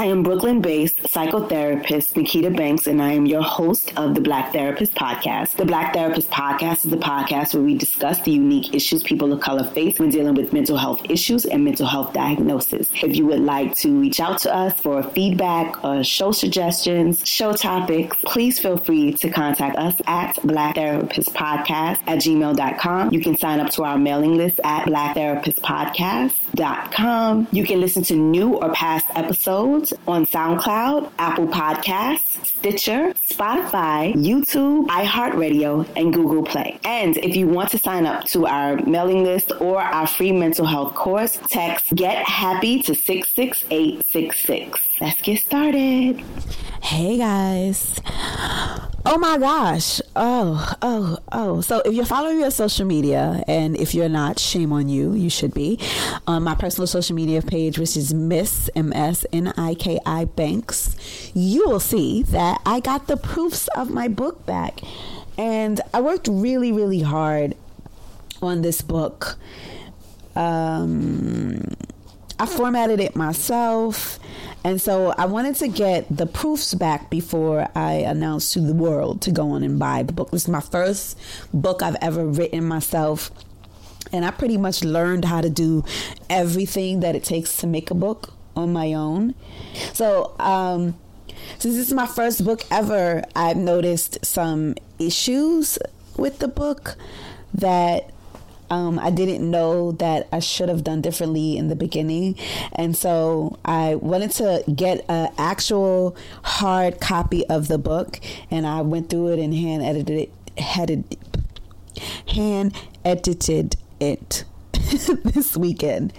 I am Brooklyn based psychotherapist Nikita Banks, and I am your host of the Black Therapist Podcast. The Black Therapist Podcast is the podcast where we discuss the unique issues people of color face when dealing with mental health issues and mental health diagnosis. If you would like to reach out to us for feedback or show suggestions, show topics, please feel free to contact us at Black Therapist Podcast at gmail.com. You can sign up to our mailing list at Black Therapist Podcast com. You can listen to new or past episodes on SoundCloud, Apple Podcasts, Stitcher, Spotify, YouTube, iHeartRadio, and Google Play. And if you want to sign up to our mailing list or our free mental health course, text Get Happy to 66866. Let's get started. Hey guys. Oh my gosh. Oh, oh, oh. So if you're following me on social media, and if you're not, shame on you, you should be. On my personal social media page, which is Miss M S N I K I Banks, you will see that I got the proofs of my book back. And I worked really, really hard on this book. Um, I formatted it myself. And so I wanted to get the proofs back before I announced to the world to go on and buy the book. This is my first book I've ever written myself. And I pretty much learned how to do everything that it takes to make a book on my own. So, um, since this is my first book ever, I've noticed some issues with the book that um, I didn't know that I should have done differently in the beginning. And so I wanted to get an actual hard copy of the book and I went through it and hand edited it, headed, hand edited it this weekend.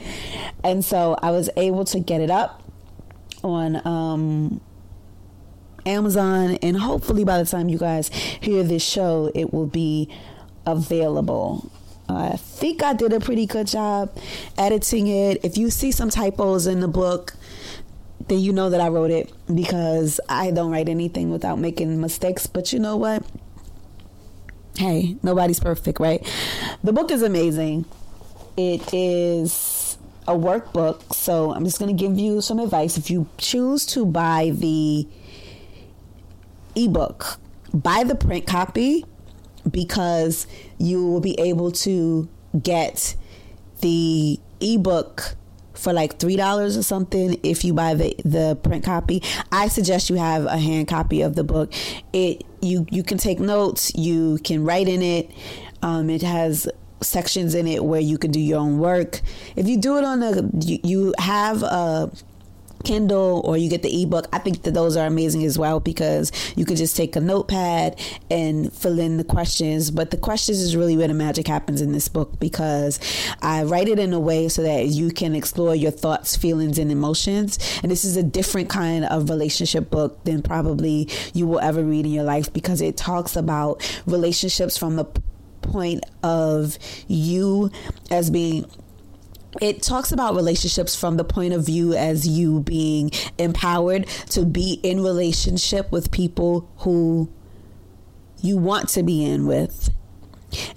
And so I was able to get it up on, um, Amazon, and hopefully by the time you guys hear this show, it will be available. I think I did a pretty good job editing it. If you see some typos in the book, then you know that I wrote it because I don't write anything without making mistakes. But you know what? Hey, nobody's perfect, right? The book is amazing. It is a workbook, so I'm just going to give you some advice. If you choose to buy the ebook, buy the print copy because you will be able to get the ebook for like three dollars or something if you buy the the print copy. I suggest you have a hand copy of the book. It you you can take notes, you can write in it. Um, it has sections in it where you can do your own work. If you do it on a you, you have a Kindle or you get the ebook, I think that those are amazing as well because you could just take a notepad and fill in the questions. But the questions is really where the magic happens in this book because I write it in a way so that you can explore your thoughts, feelings, and emotions. And this is a different kind of relationship book than probably you will ever read in your life because it talks about relationships from the point of you as being it talks about relationships from the point of view as you being empowered to be in relationship with people who you want to be in with.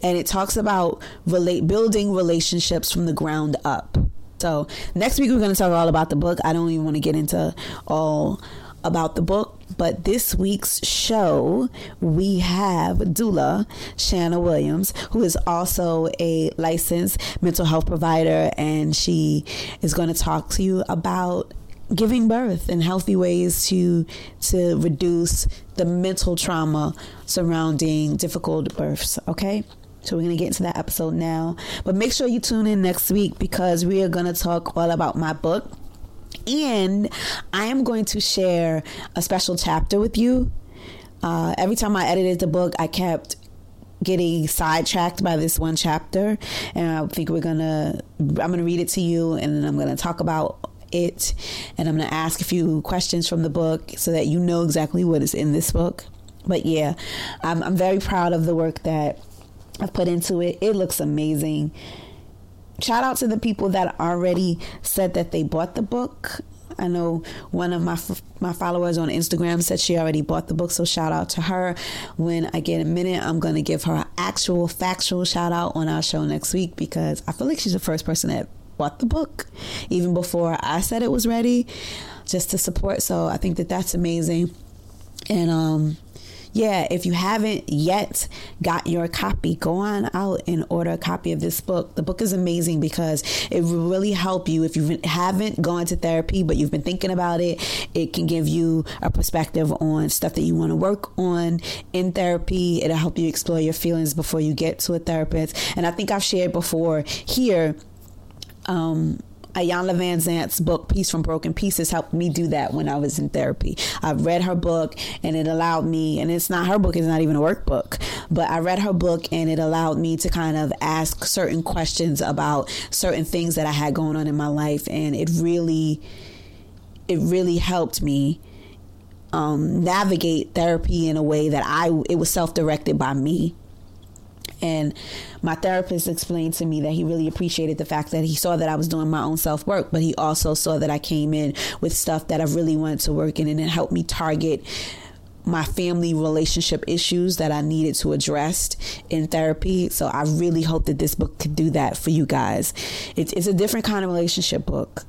And it talks about relate building relationships from the ground up. So next week we're going to talk all about the book. I don't even want to get into all about the book but this week's show, we have doula Shanna Williams, who is also a licensed mental health provider, and she is going to talk to you about giving birth and healthy ways to to reduce the mental trauma surrounding difficult births. Okay. So we're going to get into that episode now. But make sure you tune in next week because we are going to talk all about my book and I am going to share a special chapter with you. Uh, every time I edited the book, I kept getting sidetracked by this one chapter, and I think we're gonna. I'm gonna read it to you, and then I'm gonna talk about it, and I'm gonna ask a few questions from the book so that you know exactly what is in this book. But yeah, I'm, I'm very proud of the work that I've put into it. It looks amazing shout out to the people that already said that they bought the book. I know one of my my followers on Instagram said she already bought the book, so shout out to her. When I get a minute, I'm going to give her an actual factual shout out on our show next week because I feel like she's the first person that bought the book even before I said it was ready. just to support. So I think that that's amazing. And um, yeah, if you haven't yet got your copy, go on out and order a copy of this book. The book is amazing because it will really help you if you haven't gone to therapy, but you've been thinking about it. It can give you a perspective on stuff that you want to work on in therapy. It'll help you explore your feelings before you get to a therapist. And I think I've shared before here. Um, Iyanla Vanzant's book, Peace from Broken Pieces, helped me do that when I was in therapy. I read her book and it allowed me, and it's not her book, it's not even a workbook, but I read her book and it allowed me to kind of ask certain questions about certain things that I had going on in my life. And it really, it really helped me um, navigate therapy in a way that I, it was self directed by me and my therapist explained to me that he really appreciated the fact that he saw that I was doing my own self work, but he also saw that I came in with stuff that I really wanted to work in, and it helped me target my family relationship issues that I needed to address in therapy. So I really hope that this book could do that for you guys. It's, it's a different kind of relationship book.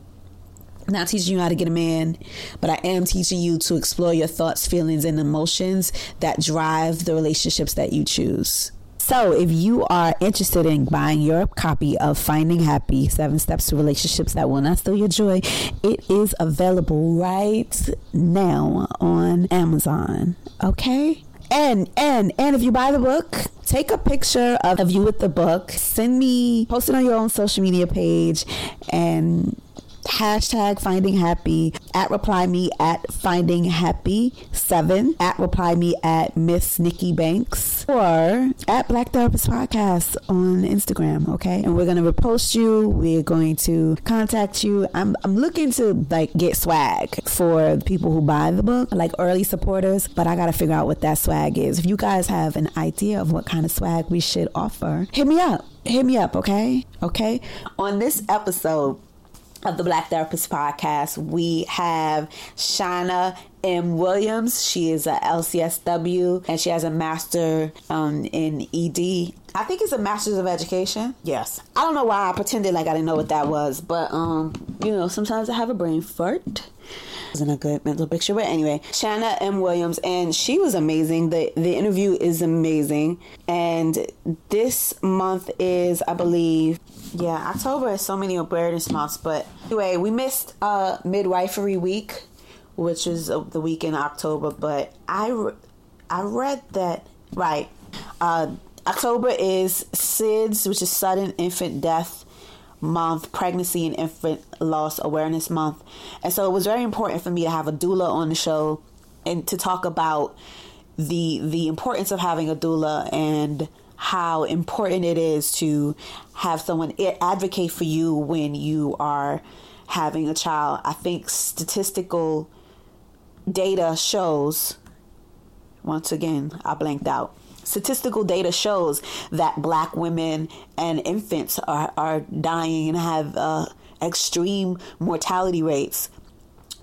not teaching you how to get a man, but I am teaching you to explore your thoughts, feelings, and emotions that drive the relationships that you choose. So, if you are interested in buying your copy of Finding Happy Seven Steps to Relationships That Will Not Steal Your Joy, it is available right now on Amazon. Okay? And and and if you buy the book, take a picture of, of you with the book, send me, post it on your own social media page, and hashtag finding happy. At reply me at finding happy seven. At reply me at miss nikki banks. Or at black therapist podcast on instagram okay? And we're gonna repost you. We're going to contact you. I'm, I'm looking to like get swag for people who buy the book like early supporters but i gotta figure out what that swag is. If you guys have an idea of what kind of swag we should offer hit me up. Hit me up okay? Okay? On this episode of the Black Therapist Podcast, we have Shauna M. Williams. She is a LCSW and she has a master um, in ED. I think it's a master's of education. Yes. I don't know why I pretended like I didn't know what that was, but um, you know, sometimes I have a brain fart Wasn't a good mental picture. But anyway, Shanna M. Williams, and she was amazing. The the interview is amazing. And this month is, I believe, yeah, October is so many awareness months. But anyway, we missed uh midwifery week, which is uh, the week in October. But I re- I read that right. Uh, October is SIDS, which is sudden infant death month, Pregnancy and Infant Loss Awareness Month. And so it was very important for me to have a doula on the show and to talk about the the importance of having a doula and how important it is to have someone advocate for you when you are having a child. I think statistical data shows once again, I blanked out statistical data shows that black women and infants are, are dying and have uh, extreme mortality rates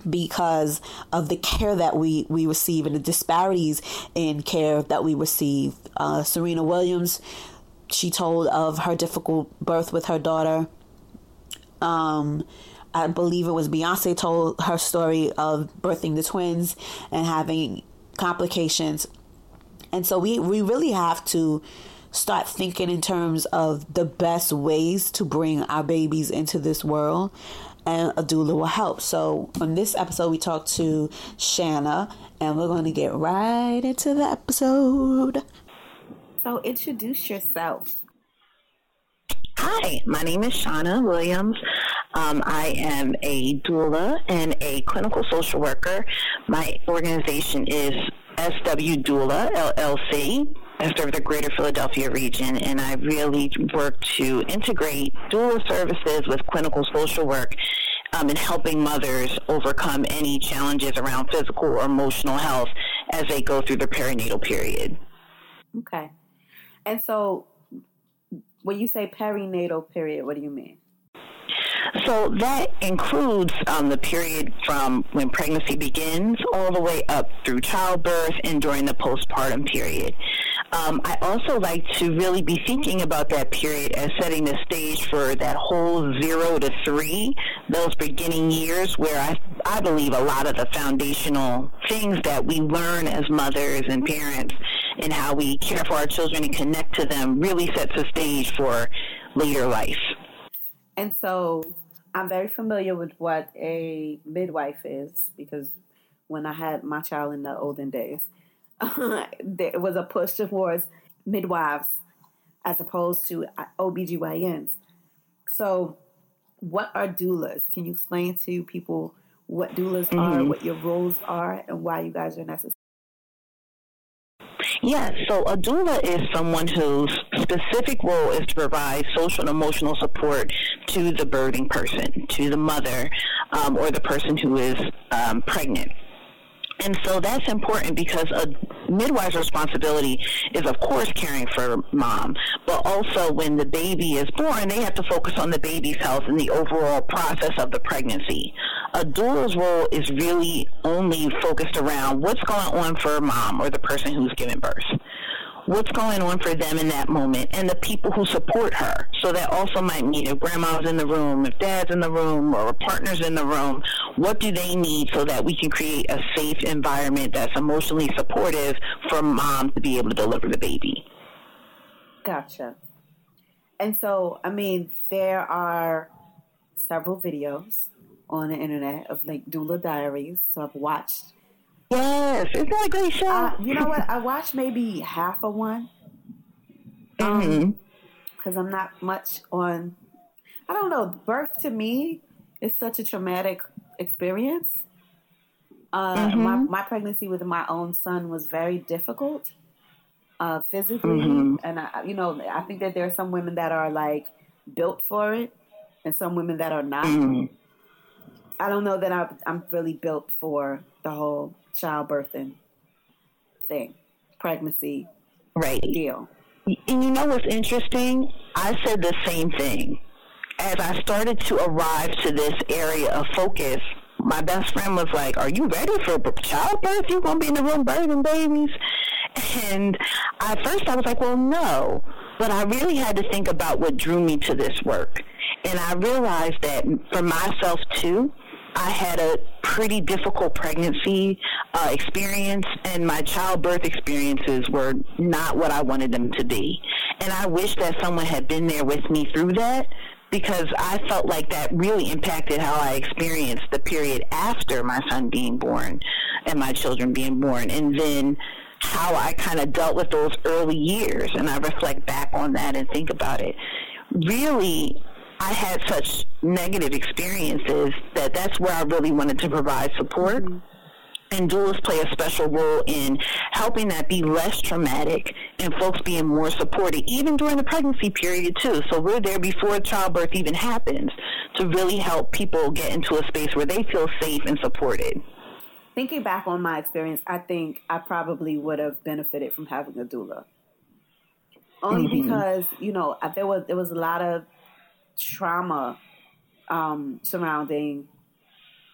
because of the care that we, we receive and the disparities in care that we receive. Uh, Serena Williams, she told of her difficult birth with her daughter. Um, I believe it was Beyonce told her story of birthing the twins and having complications and so we, we really have to start thinking in terms of the best ways to bring our babies into this world. And a doula will help. So, on this episode, we talked to Shanna, and we're going to get right into the episode. So, introduce yourself. Hi, my name is Shauna Williams. Um, I am a doula and a clinical social worker. My organization is SW Doula LLC. I serve the greater Philadelphia region, and I really work to integrate doula services with clinical social work um, in helping mothers overcome any challenges around physical or emotional health as they go through the perinatal period. Okay. And so when you say perinatal period, what do you mean? So that includes um, the period from when pregnancy begins all the way up through childbirth and during the postpartum period. Um, I also like to really be thinking about that period as setting the stage for that whole zero to three, those beginning years where I, I believe a lot of the foundational things that we learn as mothers and parents and how we care for our children and connect to them really sets the stage for later life. And so I'm very familiar with what a midwife is because when I had my child in the olden days, there was a push towards midwives as opposed to OBGYNs. So, what are doulas? Can you explain to people what doulas mm-hmm. are, what your roles are, and why you guys are necessary? Yes, so a doula is someone whose specific role is to provide social and emotional support to the birthing person, to the mother, um, or the person who is um, pregnant. And so that's important because a midwife's responsibility is, of course, caring for mom, but also when the baby is born, they have to focus on the baby's health and the overall process of the pregnancy. A doula's role is really only focused around what's going on for mom or the person who's giving birth what's going on for them in that moment and the people who support her. So that also might mean if grandma's in the room, if dad's in the room, or a partner's in the room, what do they need so that we can create a safe environment that's emotionally supportive for mom to be able to deliver the baby. Gotcha. And so, I mean, there are several videos on the internet of like doula diaries. So I've watched Yes, isn't that a great show? Uh, you know what? I watched maybe half of one. Because um, mm-hmm. I'm not much on. I don't know. Birth to me is such a traumatic experience. Uh, mm-hmm. my, my pregnancy with my own son was very difficult uh, physically, mm-hmm. and I, you know, I think that there are some women that are like built for it, and some women that are not. I don't know that I, I'm really built for the whole childbirthing thing, pregnancy right deal. And you know what's interesting? I said the same thing. As I started to arrive to this area of focus, my best friend was like, Are you ready for childbirth? You gonna be in the room birthing babies? And at first I was like, Well, no. But I really had to think about what drew me to this work. And I realized that for myself too, I had a pretty difficult pregnancy uh, experience, and my childbirth experiences were not what I wanted them to be. And I wish that someone had been there with me through that because I felt like that really impacted how I experienced the period after my son being born and my children being born. And then how I kind of dealt with those early years. And I reflect back on that and think about it. Really, I had such negative experiences that that's where I really wanted to provide support. Mm-hmm. And doulas play a special role in helping that be less traumatic and folks being more supported, even during the pregnancy period, too. So we're there before childbirth even happens to really help people get into a space where they feel safe and supported. Thinking back on my experience, I think I probably would have benefited from having a doula. Only mm-hmm. because, you know, there was there was a lot of trauma um, surrounding.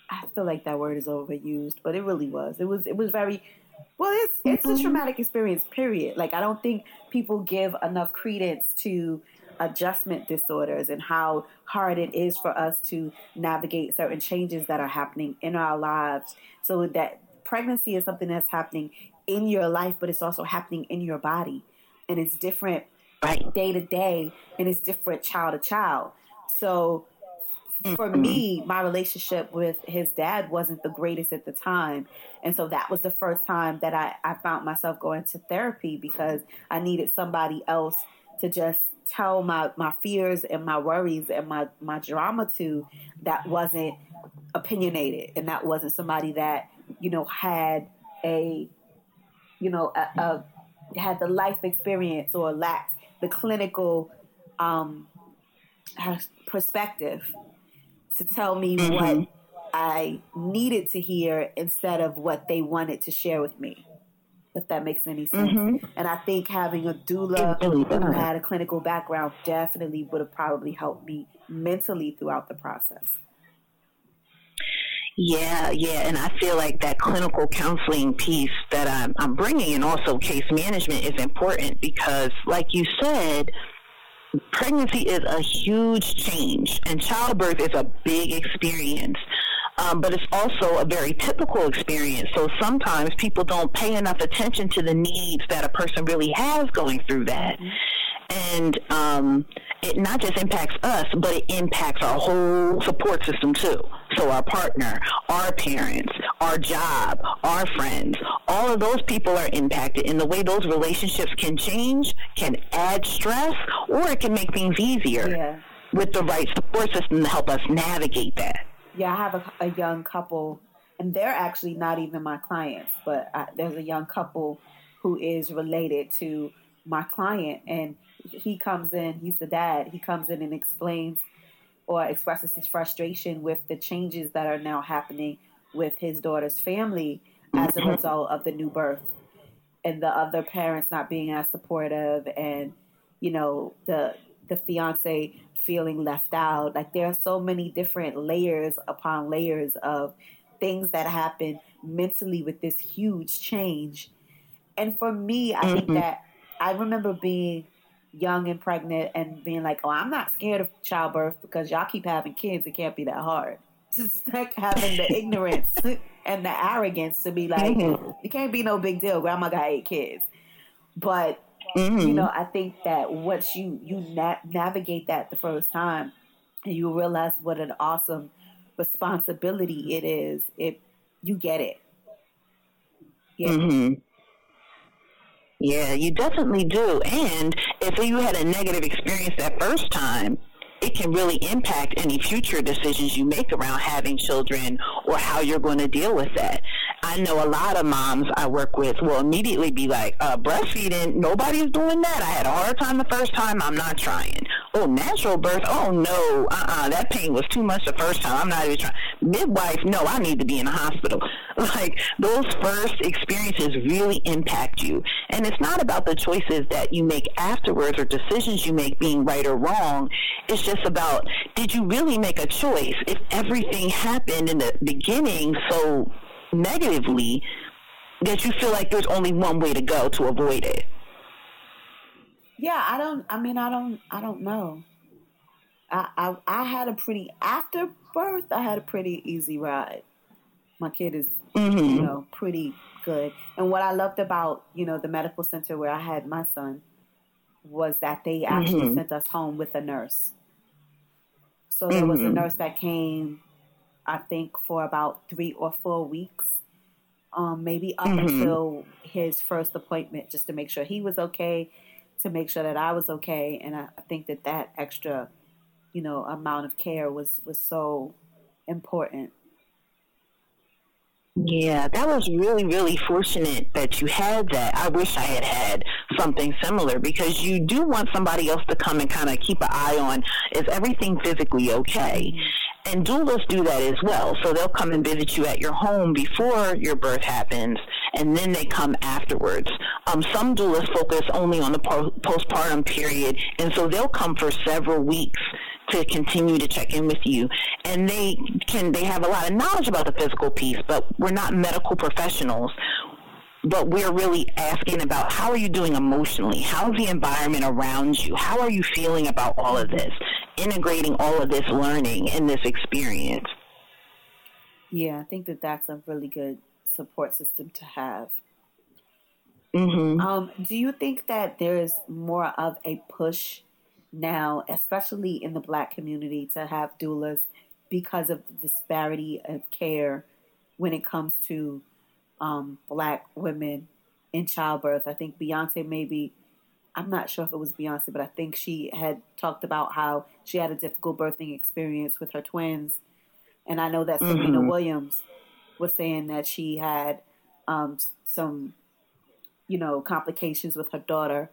I feel like that word is overused, but it really was. It was. It was very. Well, it's it's mm-hmm. a traumatic experience. Period. Like I don't think people give enough credence to adjustment disorders and how hard it is for us to navigate certain changes that are happening in our lives. So that pregnancy is something that's happening in your life, but it's also happening in your body, and it's different right. day to day and it's different child to child. So for mm-hmm. me, my relationship with his dad wasn't the greatest at the time. And so that was the first time that I, I found myself going to therapy because I needed somebody else to just tell my, my fears and my worries and my, my drama to that wasn't opinionated and that wasn't somebody that, you know, had a, you know, a, a had the life experience or lacked the clinical um, perspective to tell me mm-hmm. what I needed to hear instead of what they wanted to share with me. If that makes any sense. Mm-hmm. And I think having a doula really who had a clinical background definitely would have probably helped me mentally throughout the process. Yeah, yeah, and I feel like that clinical counseling piece that I'm, I'm bringing and also case management is important because, like you said, pregnancy is a huge change and childbirth is a big experience. Um, but it's also a very typical experience. So sometimes people don't pay enough attention to the needs that a person really has going through that. Mm-hmm. And um, it not just impacts us, but it impacts our whole support system too. So our partner, our parents, our job, our friends, all of those people are impacted. And the way those relationships can change can add stress or it can make things easier yeah. with the right support system to help us navigate that. Yeah, I have a, a young couple, and they're actually not even my clients, but I, there's a young couple who is related to my client, and he comes in, he's the dad, he comes in and explains or expresses his frustration with the changes that are now happening with his daughter's family as a result of the new birth. And the other parents not being as supportive and you know the the fiance feeling left out. Like there are so many different layers upon layers of things that happen mentally with this huge change. And for me i mm-hmm. think that i remember being young and pregnant and being like, "Oh, I'm not scared of childbirth because y'all keep having kids. It can't be that hard." Just like having the ignorance and the arrogance to be like, mm-hmm. "It can't be no big deal. Grandma got eight kids." But mm-hmm. you know, I think that once you you na- navigate that the first time, and you realize what an awesome responsibility it is, it you get it. Yeah. Mm-hmm. Yeah, you definitely do. And if you had a negative experience that first time, it can really impact any future decisions you make around having children or how you're going to deal with that. I know a lot of moms I work with will immediately be like, uh, breastfeeding, nobody's doing that. I had a hard time the first time. I'm not trying. Oh, natural birth. Oh, no. Uh-uh. That pain was too much the first time. I'm not even trying. Midwife. No, I need to be in a hospital. Like those first experiences really impact you. And it's not about the choices that you make afterwards or decisions you make being right or wrong. It's just about, did you really make a choice? If everything happened in the beginning so negatively that you feel like there's only one way to go to avoid it? Yeah, I don't. I mean, I don't. I don't know. I, I I had a pretty after birth. I had a pretty easy ride. My kid is, mm-hmm. you know, pretty good. And what I loved about you know the medical center where I had my son was that they actually mm-hmm. sent us home with a nurse. So there was a mm-hmm. nurse that came I think, for about three or four weeks, um, maybe up mm-hmm. until his first appointment, just to make sure he was okay, to make sure that I was okay. And I, I think that that extra, you know, amount of care was was so important. Yeah, that was really, really fortunate that you had that. I wish I had had something similar because you do want somebody else to come and kind of keep an eye on is everything physically okay? And doulas do that as well. So they'll come and visit you at your home before your birth happens, and then they come afterwards. Um, some doulas focus only on the po- postpartum period, and so they'll come for several weeks to continue to check in with you. And they can they have a lot of knowledge about the physical piece, but we're not medical professionals but we're really asking about how are you doing emotionally? How's the environment around you? How are you feeling about all of this? Integrating all of this learning and this experience. Yeah, I think that that's a really good support system to have. Mm-hmm. Um, do you think that there is more of a push now, especially in the Black community, to have doulas because of the disparity of care when it comes to um, black women in childbirth. I think Beyonce maybe, I'm not sure if it was Beyonce, but I think she had talked about how she had a difficult birthing experience with her twins. And I know that mm-hmm. Serena Williams was saying that she had um, some, you know, complications with her daughter.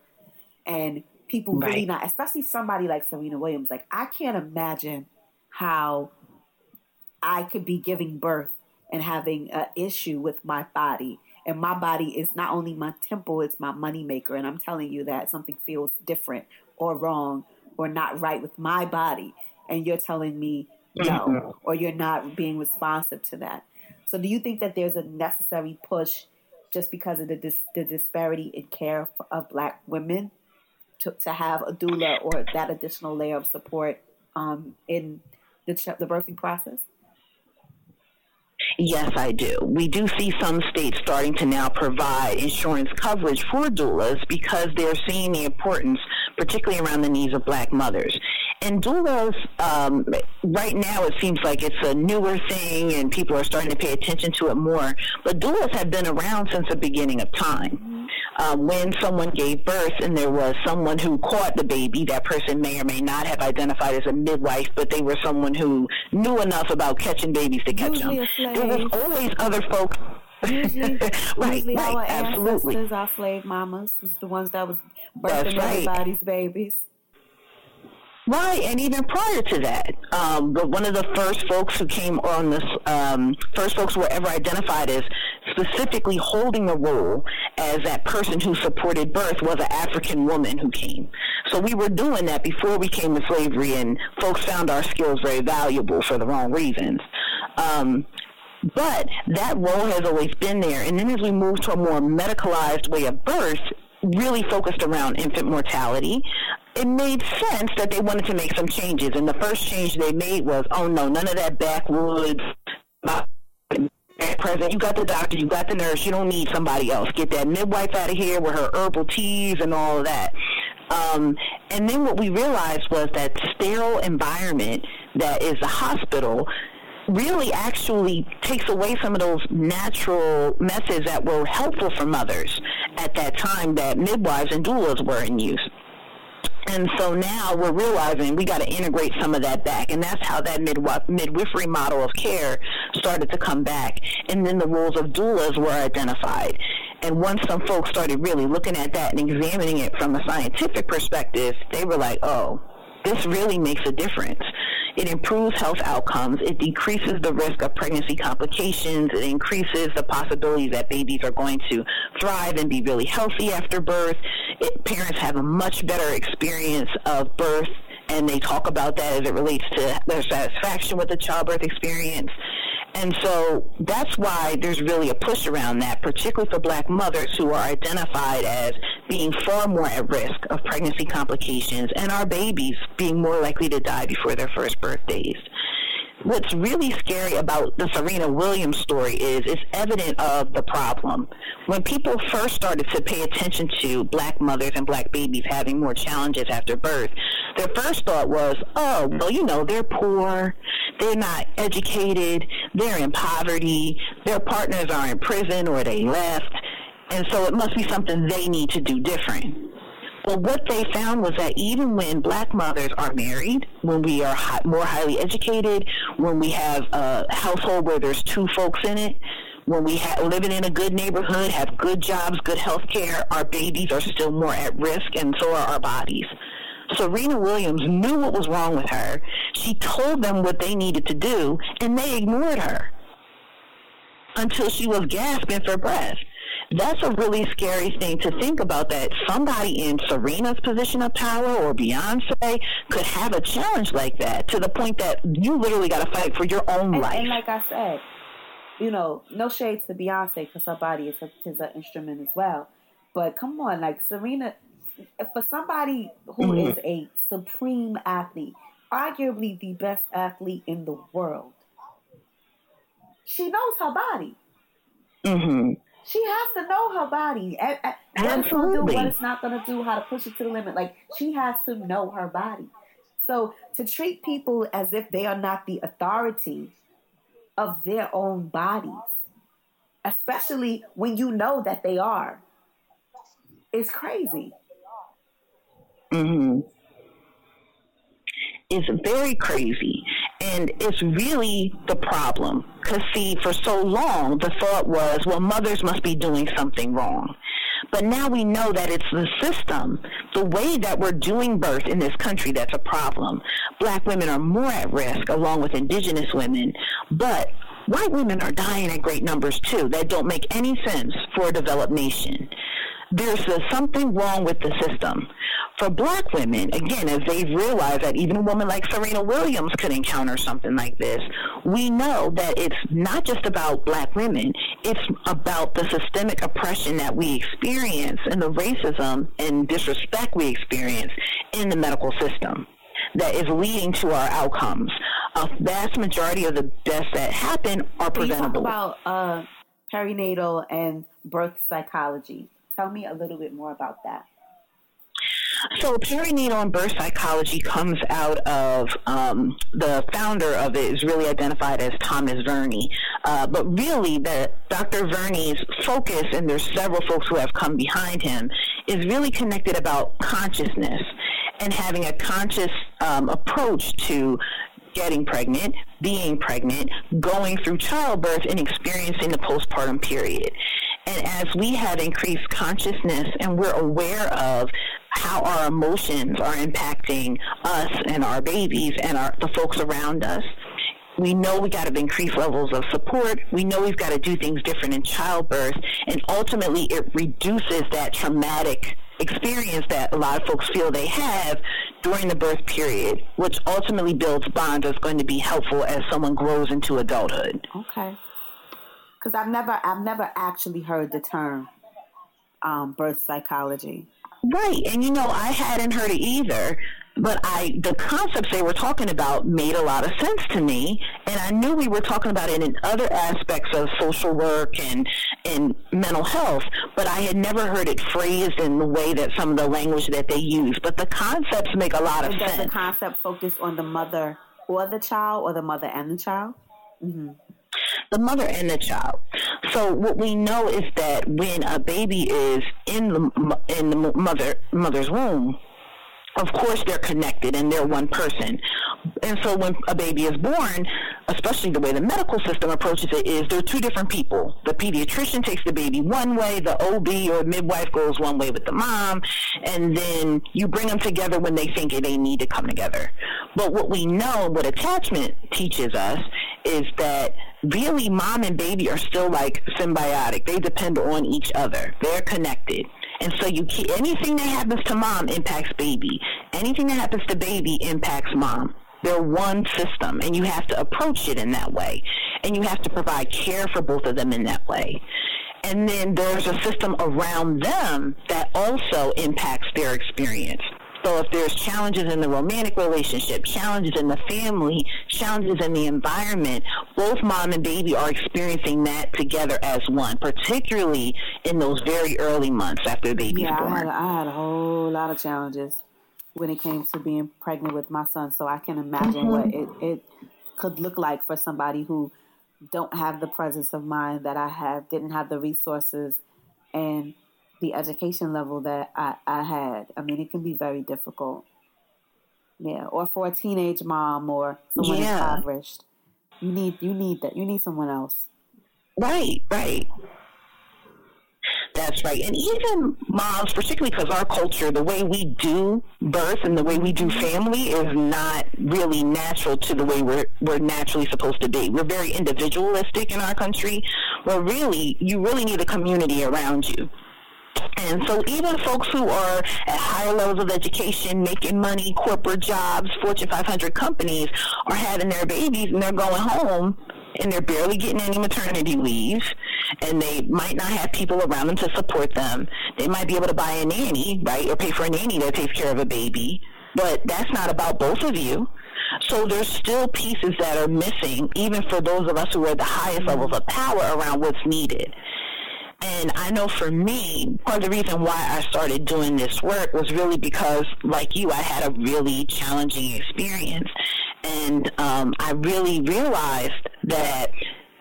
And people right. really not, especially somebody like Serena Williams, like I can't imagine how I could be giving birth and having an issue with my body. And my body is not only my temple, it's my moneymaker. And I'm telling you that something feels different or wrong or not right with my body. and you're telling me no, mm-hmm. or you're not being responsive to that. So, do you think that there's a necessary push just because of the, dis- the disparity in care of Black women to, to have a doula or that additional layer of support um, in the, the birthing process? Yes, I do. We do see some states starting to now provide insurance coverage for doulas because they're seeing the importance, particularly around the needs of black mothers. And doulas, um, right now it seems like it's a newer thing and people are starting to pay attention to it more. But doulas have been around since the beginning of time. Um, when someone gave birth and there was someone who caught the baby, that person may or may not have identified as a midwife, but they were someone who knew enough about catching babies to catch usually them. There was always other folks. Usually, right, usually right, our absolutely. ancestors, our slave mamas, was the ones that was birthing right. everybody's babies. Right, and even prior to that, um, one of the first folks who came on this, um, first folks who were ever identified as specifically holding a role as that person who supported birth was an African woman who came. So we were doing that before we came to slavery, and folks found our skills very valuable for the wrong reasons. Um, but that role has always been there. And then as we move to a more medicalized way of birth, really focused around infant mortality, it made sense that they wanted to make some changes. And the first change they made was, oh no, none of that backwoods. Present, you got the doctor, you got the nurse, you don't need somebody else. Get that midwife out of here with her herbal teas and all of that. Um, and then what we realized was that sterile environment that is the hospital really actually takes away some of those natural methods that were helpful for mothers at that time that midwives and doulas were in use. And so now we're realizing we got to integrate some of that back. And that's how that midwife, midwifery model of care started to come back. And then the roles of doulas were identified. And once some folks started really looking at that and examining it from a scientific perspective, they were like, oh, this really makes a difference. It improves health outcomes. It decreases the risk of pregnancy complications. It increases the possibility that babies are going to thrive and be really healthy after birth. It, parents have a much better experience of birth and they talk about that as it relates to their satisfaction with the childbirth experience. And so that's why there's really a push around that, particularly for black mothers who are identified as being far more at risk of pregnancy complications and our babies being more likely to die before their first birthdays what's really scary about the Serena Williams story is it's evident of the problem. When people first started to pay attention to black mothers and black babies having more challenges after birth, their first thought was, oh, well, you know, they're poor, they're not educated, they're in poverty, their partners are in prison or they left, and so it must be something they need to do different. Well, what they found was that even when black mothers are married, when we are more highly educated, when we have a household where there's two folks in it, when we ha- living in a good neighborhood, have good jobs, good health care, our babies are still more at risk, and so are our bodies. Serena Williams knew what was wrong with her. She told them what they needed to do, and they ignored her until she was gasping for breath that's a really scary thing to think about that somebody in Serena's position of power or Beyonce could have a challenge like that to the point that you literally got to fight for your own and, life. And like I said, you know, no shades to Beyonce because her body is, a, is an instrument as well. But come on, like Serena, for somebody who mm-hmm. is a supreme athlete, arguably the best athlete in the world, she knows her body. Mm-hmm. She has to know her body. And, and what it's to do, what it's not going to do, how to push it to the limit. Like, she has to know her body. So to treat people as if they are not the authority of their own bodies, especially when you know that they are, is crazy. Mm-hmm. It's very crazy. And it's really the problem. Because, see, for so long, the thought was, well, mothers must be doing something wrong. But now we know that it's the system, the way that we're doing birth in this country that's a problem. Black women are more at risk, along with indigenous women. But white women are dying at great numbers, too, that don't make any sense for a developed nation. There's uh, something wrong with the system for black women, again, as they've realized that even a woman like Serena Williams could encounter something like this, we know that it's not just about black women, it's about the systemic oppression that we experience and the racism and disrespect we experience in the medical system that is leading to our outcomes. A vast majority of the deaths that happen are preventable. about uh, perinatal and birth psychology. Tell me a little bit more about that. So perinatal and birth psychology comes out of um, the founder of it is really identified as Thomas Verny, uh, but really the Dr. Verny's focus, and there's several folks who have come behind him, is really connected about consciousness and having a conscious um, approach to getting pregnant, being pregnant, going through childbirth, and experiencing the postpartum period. And as we have increased consciousness and we're aware of how our emotions are impacting us and our babies and our, the folks around us, we know we got to increase levels of support. We know we've got to do things different in childbirth. And ultimately, it reduces that traumatic experience that a lot of folks feel they have during the birth period, which ultimately builds bonds that's going to be helpful as someone grows into adulthood. Okay because I've never I've never actually heard the term um, birth psychology. Right, and you know I hadn't heard it either, but I the concepts they were talking about made a lot of sense to me, and I knew we were talking about it in other aspects of social work and and mental health, but I had never heard it phrased in the way that some of the language that they use. But the concepts make a lot of and sense. Does the concept focus on the mother or the child, or the mother and the child? Mm-hmm the mother and the child. So what we know is that when a baby is in the in the mother mother's womb, of course they're connected and they're one person. And so when a baby is born, especially the way the medical system approaches it is they're two different people. The pediatrician takes the baby one way, the OB or midwife goes one way with the mom, and then you bring them together when they think they need to come together. But what we know, what attachment teaches us, is that really mom and baby are still like symbiotic. They depend on each other. They're connected. And so you keep, anything that happens to mom impacts baby. Anything that happens to baby impacts mom. They're one system and you have to approach it in that way. And you have to provide care for both of them in that way. And then there's a system around them that also impacts their experience. So if there's challenges in the romantic relationship, challenges in the family, challenges in the environment, both mom and baby are experiencing that together as one, particularly in those very early months after the baby's yeah, born. I had, I had a whole lot of challenges when it came to being pregnant with my son, so I can imagine mm-hmm. what it, it could look like for somebody who don't have the presence of mind that I have, didn't have the resources, and the education level that I, I had. I mean, it can be very difficult. Yeah, or for a teenage mom or someone yeah. impoverished, you need you need that. You need someone else. Right, right. That's right. And even moms, particularly because our culture, the way we do birth and the way we do family is not really natural to the way we're, we're naturally supposed to be. We're very individualistic in our country, where really, you really need a community around you. And so even folks who are at higher levels of education, making money, corporate jobs, Fortune 500 companies are having their babies and they're going home and they're barely getting any maternity leave and they might not have people around them to support them. They might be able to buy a nanny, right, or pay for a nanny that takes care of a baby, but that's not about both of you. So there's still pieces that are missing, even for those of us who are at the highest levels of power around what's needed. And I know for me, part of the reason why I started doing this work was really because, like you, I had a really challenging experience. And um, I really realized that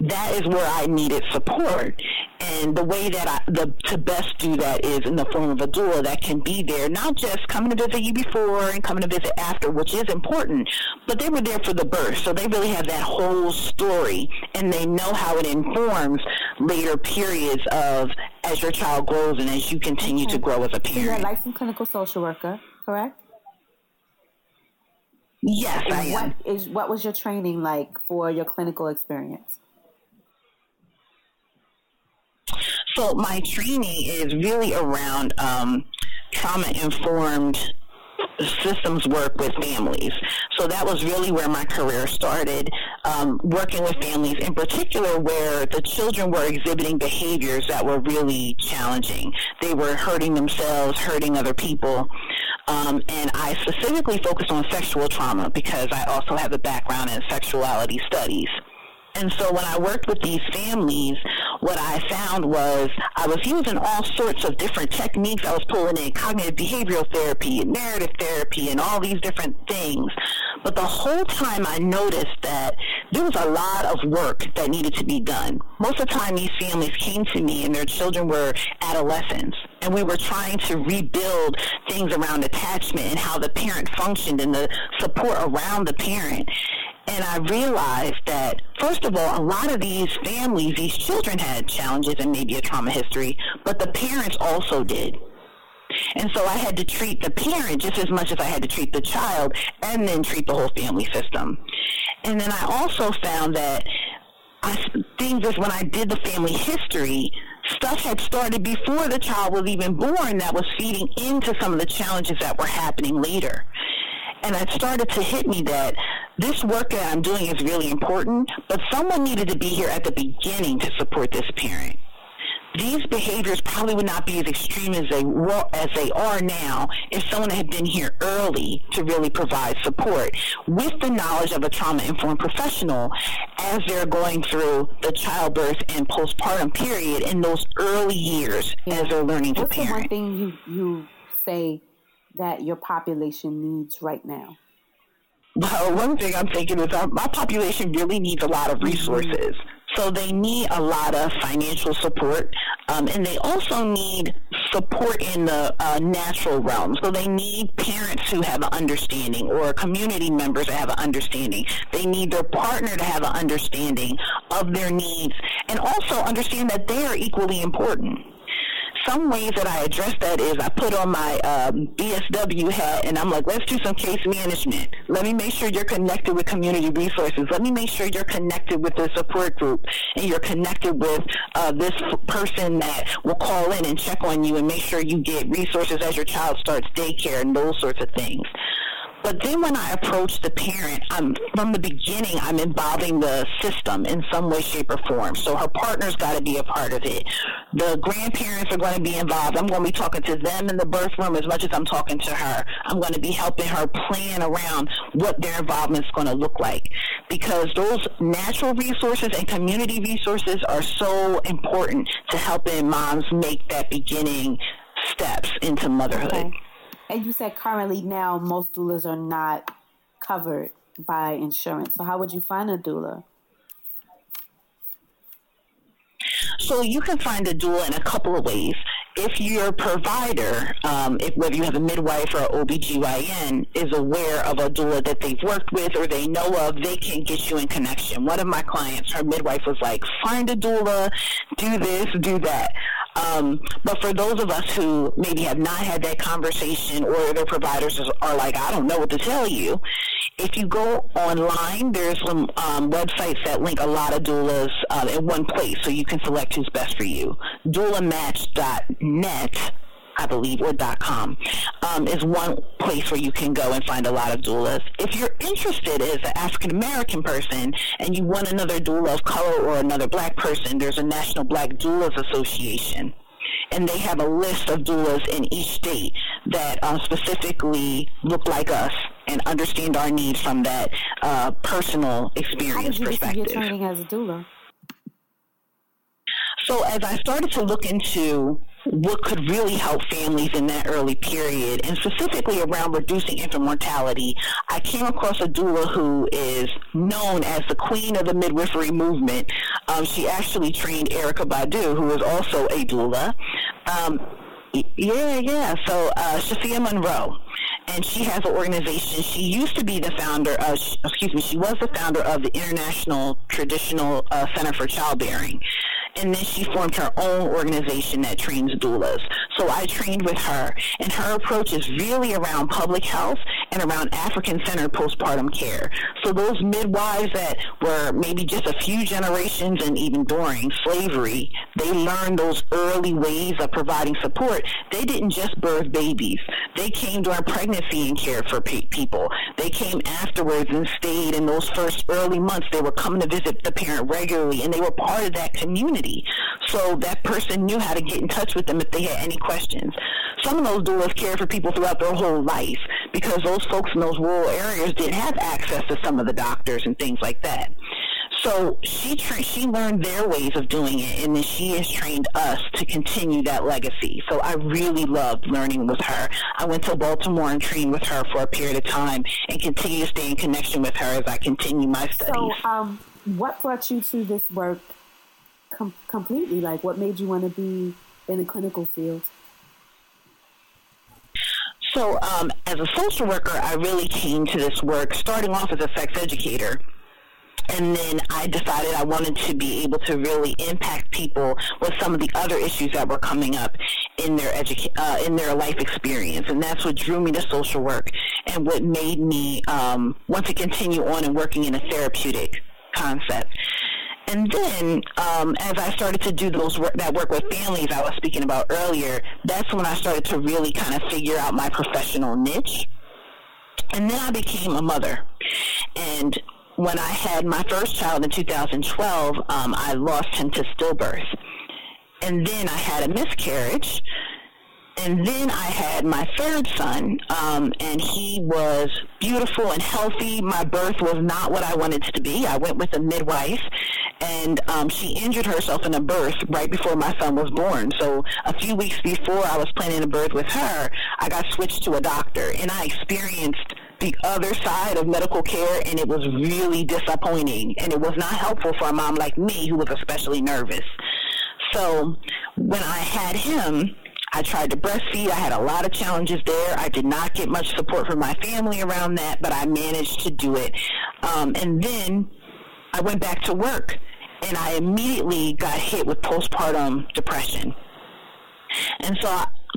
that is where I needed support. And the way that I, the, to best do that is in the form of a doula that can be there, not just coming to visit you before and coming to visit after, which is important, but they were there for the birth. So they really have that whole story and they know how it informs later periods of as your child grows and as you continue okay. to grow as a parent. You're a licensed clinical social worker, correct? Yes, and I am. What, is, what was your training like for your clinical experience? So my training is really around um, trauma informed systems work with families. So that was really where my career started, um, working with families in particular where the children were exhibiting behaviors that were really challenging. They were hurting themselves, hurting other people. Um, and I specifically focused on sexual trauma because I also have a background in sexuality studies. And so when I worked with these families, what I found was I was using all sorts of different techniques. I was pulling in cognitive behavioral therapy and narrative therapy and all these different things. But the whole time I noticed that there was a lot of work that needed to be done. Most of the time these families came to me and their children were adolescents and we were trying to rebuild things around attachment and how the parent functioned and the support around the parent. And I realized that, first of all, a lot of these families, these children had challenges and maybe a trauma history, but the parents also did. And so I had to treat the parent just as much as I had to treat the child and then treat the whole family system. And then I also found that I, things as when I did the family history, stuff had started before the child was even born that was feeding into some of the challenges that were happening later. And it started to hit me that this work that I'm doing is really important, but someone needed to be here at the beginning to support this parent. These behaviors probably would not be as extreme as they were, as they are now if someone had been here early to really provide support with the knowledge of a trauma-informed professional as they're going through the childbirth and postpartum period in those early years yeah. as they're learning What's to parent. What's the one thing you, you say that your population needs right now? Well, one thing I'm thinking is our, my population really needs a lot of mm-hmm. resources. So they need a lot of financial support, um, and they also need support in the uh, natural realm. So they need parents who have an understanding, or community members that have an understanding. They need their partner to have an understanding of their needs, and also understand that they are equally important some ways that I address that is I put on my um, BSW hat and I'm like, let's do some case management. Let me make sure you're connected with community resources. Let me make sure you're connected with the support group and you're connected with uh, this person that will call in and check on you and make sure you get resources as your child starts daycare and those sorts of things. But then when I approach the parent, I'm from the beginning, I'm involving the system in some way, shape, or form. So her partner's got to be a part of it. The grandparents are going to be involved. I'm going to be talking to them in the birth room as much as I'm talking to her. I'm going to be helping her plan around what their involvement is going to look like because those natural resources and community resources are so important to helping moms make that beginning steps into motherhood. Okay. And you said currently now most doulas are not covered by insurance. So how would you find a doula? So you can find a doula in a couple of ways. If your provider, um, if, whether you have a midwife or an OBGYN, is aware of a doula that they've worked with or they know of, they can get you in connection. One of my clients, her midwife was like, find a doula, do this, do that. Um, but for those of us who maybe have not had that conversation or their providers are like, I don't know what to tell you, if you go online, there's some um, websites that link a lot of doulas uh, in one place so you can select who's best for you. Doulamatch.net I believe, or .com, um, is one place where you can go and find a lot of doulas. If you're interested as an African American person and you want another doula of color or another black person, there's a National Black Doulas Association. And they have a list of doulas in each state that uh, specifically look like us and understand our needs from that uh, personal experience How did you perspective. Get your training as a doula? So as I started to look into what could really help families in that early period, and specifically around reducing infant mortality, I came across a doula who is known as the queen of the midwifery movement. Um, she actually trained Erykah Badu, who is also a doula. Um, yeah, yeah. So uh, Shafia Monroe and she has an organization. She used to be the founder of, excuse me, she was the founder of the International Traditional uh, Center for Childbearing and then she formed her own organization that trains doulas. So I trained with her, and her approach is really around public health and around African centered postpartum care. So those midwives that were maybe just a few generations and even during slavery, they learned those early ways of providing support. They didn't just birth babies. They came during pregnancy and cared for pe- people. They came afterwards and stayed in those first early months. They were coming to visit the parent regularly and they were part of that community. So that person knew how to get in touch with them if they had any questions. Some of those doulas cared for people throughout their whole life because those folks in those rural areas didn't have access to some of the doctors and things like that. So she tra- she learned their ways of doing it, and then she has trained us to continue that legacy. So I really loved learning with her. I went to Baltimore and trained with her for a period of time, and continue to stay in connection with her as I continue my studies. So, um, what brought you to this work com- completely? Like, what made you want to be in the clinical field? So, um, as a social worker, I really came to this work starting off as a sex educator. And then I decided I wanted to be able to really impact people with some of the other issues that were coming up in their educa- uh, in their life experience, and that's what drew me to social work, and what made me um, want to continue on and working in a therapeutic concept. And then, um, as I started to do those work, that work with families I was speaking about earlier, that's when I started to really kind of figure out my professional niche. And then I became a mother. And when I had my first child in 2012, um, I lost him to stillbirth. And then I had a miscarriage and then I had my third son, um, and he was beautiful and healthy. My birth was not what I wanted it to be. I went with a midwife, and um, she injured herself in a birth right before my son was born. So a few weeks before I was planning a birth with her, I got switched to a doctor, and I experienced the other side of medical care, and it was really disappointing, and it was not helpful for a mom like me who was especially nervous. So when I had him, I tried to breastfeed. I had a lot of challenges there. I did not get much support from my family around that, but I managed to do it. Um, and then I went back to work, and I immediately got hit with postpartum depression. And so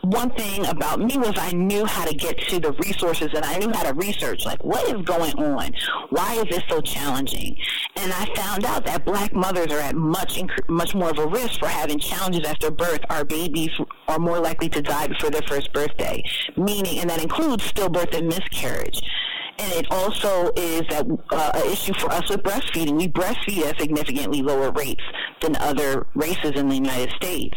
one thing about me was I knew how to get to the resources and I knew how to research like what is going on? Why is this so challenging? And I found out that black mothers are at much much more of a risk for having challenges after birth. Our babies are more likely to die before their first birthday, meaning and that includes stillbirth and miscarriage and it also is an uh, issue for us with breastfeeding. We breastfeed at significantly lower rates than other races in the United States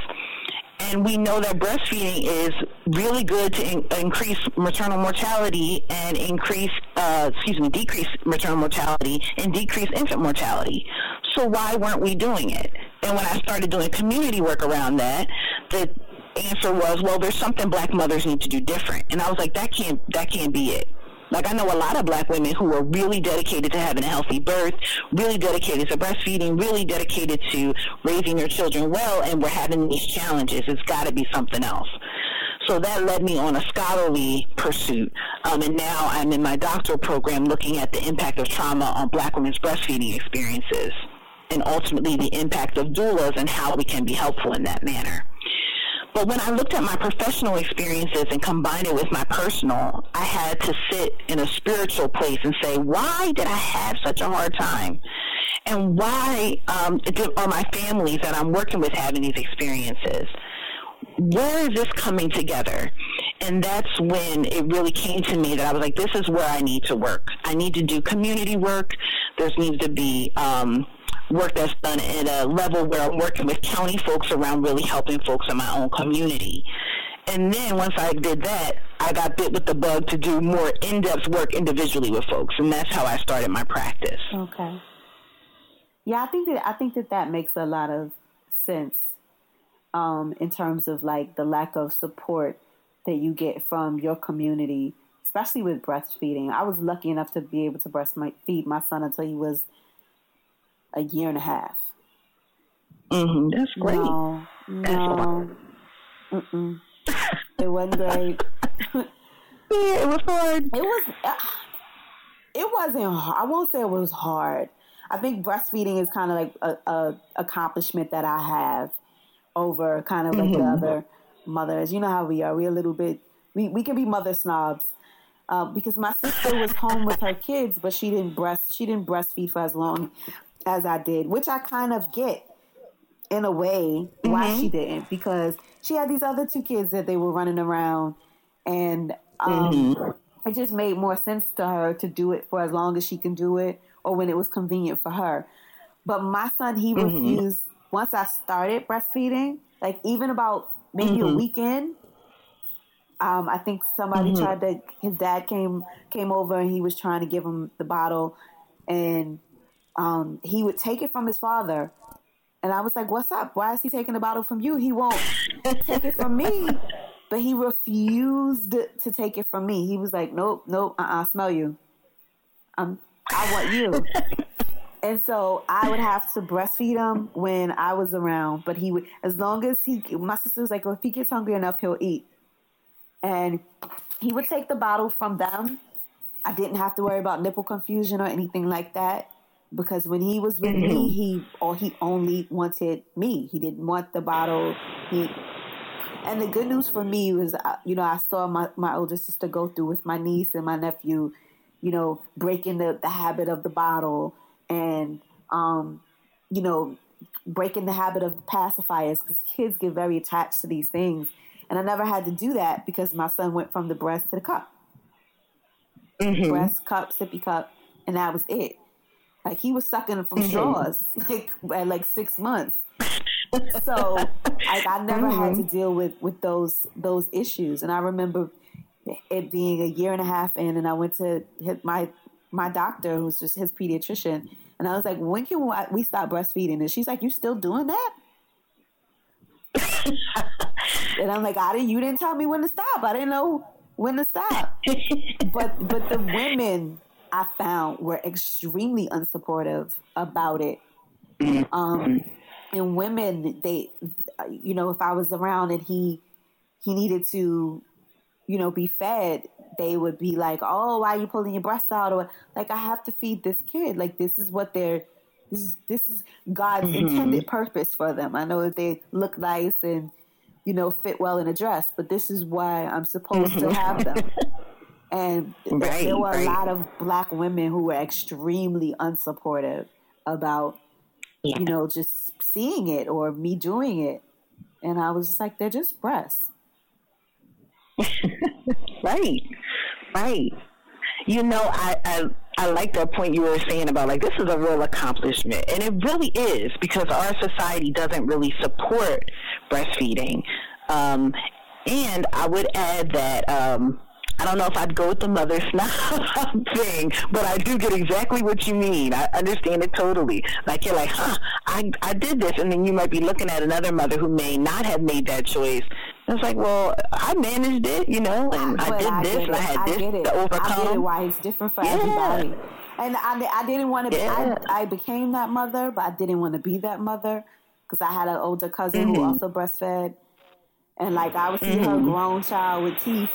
and we know that breastfeeding is really good to in- increase maternal mortality and increase, uh, excuse me, decrease maternal mortality and decrease infant mortality. So why weren't we doing it? And when I started doing community work around that, the answer was, well, there's something black mothers need to do different. And I was like, that can't, that can't be it. Like I know a lot of black women who are really dedicated to having a healthy birth, really dedicated to breastfeeding, really dedicated to raising their children well, and we're having these challenges. It's got to be something else. So that led me on a scholarly pursuit. Um, and now I'm in my doctoral program looking at the impact of trauma on black women's breastfeeding experiences and ultimately the impact of doulas and how we can be helpful in that manner. But when I looked at my professional experiences and combined it with my personal, I had to sit in a spiritual place and say, why did I have such a hard time? And why um, are my families that I'm working with having these experiences? Where is this coming together? And that's when it really came to me that I was like, this is where I need to work. I need to do community work. There needs to be um, work that's done at a level where I'm working with county folks around really helping folks in my own community. And then once I did that, I got bit with the bug to do more in-depth work individually with folks, and that's how I started my practice. Okay. Yeah, I think that I think that that makes a lot of sense um, in terms of like the lack of support that you get from your community, especially with breastfeeding. I was lucky enough to be able to breastfeed my son until he was a year and a half. Mm-hmm. That's great. No, no. Mm-mm. it wasn't great. yeah, it was hard. It was. Uh, it wasn't. I won't say it was hard. I think breastfeeding is kind of like a, a, accomplishment that I have over kind of like mm-hmm. the other mothers. You know how we are. We're a little bit. We we can be mother snobs. uh, because my sister was home with her kids, but she didn't breast she didn't breastfeed for as long as I did, which I kind of get in a way why mm-hmm. she didn't because she had these other two kids that they were running around and um, mm-hmm. it just made more sense to her to do it for as long as she can do it or when it was convenient for her. But my son, he mm-hmm. refused once I started breastfeeding, like even about maybe a mm-hmm. weekend. Um, I think somebody mm-hmm. tried to. His dad came came over and he was trying to give him the bottle, and um, he would take it from his father. And I was like, "What's up? Why is he taking the bottle from you? He won't take it from me." But he refused to take it from me. He was like, "Nope, nope, uh, uh smell you. Um, I want you." and so I would have to breastfeed him when I was around. But he would, as long as he, my sister was like, "Well, if he gets hungry enough, he'll eat." And he would take the bottle from them. I didn't have to worry about nipple confusion or anything like that because when he was with mm-hmm. me, he or he only wanted me. He didn't want the bottle. He and the good news for me was, uh, you know, I saw my, my older sister go through with my niece and my nephew, you know, breaking the, the habit of the bottle and, um, you know, breaking the habit of pacifiers because kids get very attached to these things. And I never had to do that because my son went from the breast to the cup. Mm-hmm. Breast, cup, sippy cup, and that was it. Like he was sucking from straws, like at like six months. so like I never mm-hmm. had to deal with with those those issues. And I remember it being a year and a half in, and I went to hit my my doctor, who's just his pediatrician, and I was like, "When can we stop breastfeeding?" And she's like, "You still doing that?" and I'm like, "I didn't. You didn't tell me when to stop. I didn't know when to stop." but but the women I found were extremely unsupportive about it. Um, and women, they, you know, if I was around and he he needed to, you know, be fed, they would be like, "Oh, why are you pulling your breast out?" Or like, "I have to feed this kid. Like, this is what they're." This is, this is God's mm-hmm. intended purpose for them. I know that they look nice and, you know, fit well in a dress, but this is why I'm supposed mm-hmm. to have them. And right, there were right. a lot of black women who were extremely unsupportive about, yeah. you know, just seeing it or me doing it. And I was just like, they're just breasts. right, right. You know, I, I I like that point you were saying about like this is a real accomplishment, and it really is because our society doesn't really support breastfeeding. Um, and I would add that um, I don't know if I'd go with the mother snob thing, but I do get exactly what you mean. I understand it totally. Like you're like, huh, I I did this, and then you might be looking at another mother who may not have made that choice. And it's like, well, I managed it, you know, and I, I did I this, and I had I this to overcome. I get it. Why it's different for yeah. everybody. And I, I didn't want to. Be, yeah. I, I became that mother, but I didn't want to be that mother because I had an older cousin mm-hmm. who also breastfed, and like I would see mm-hmm. her grown child with teeth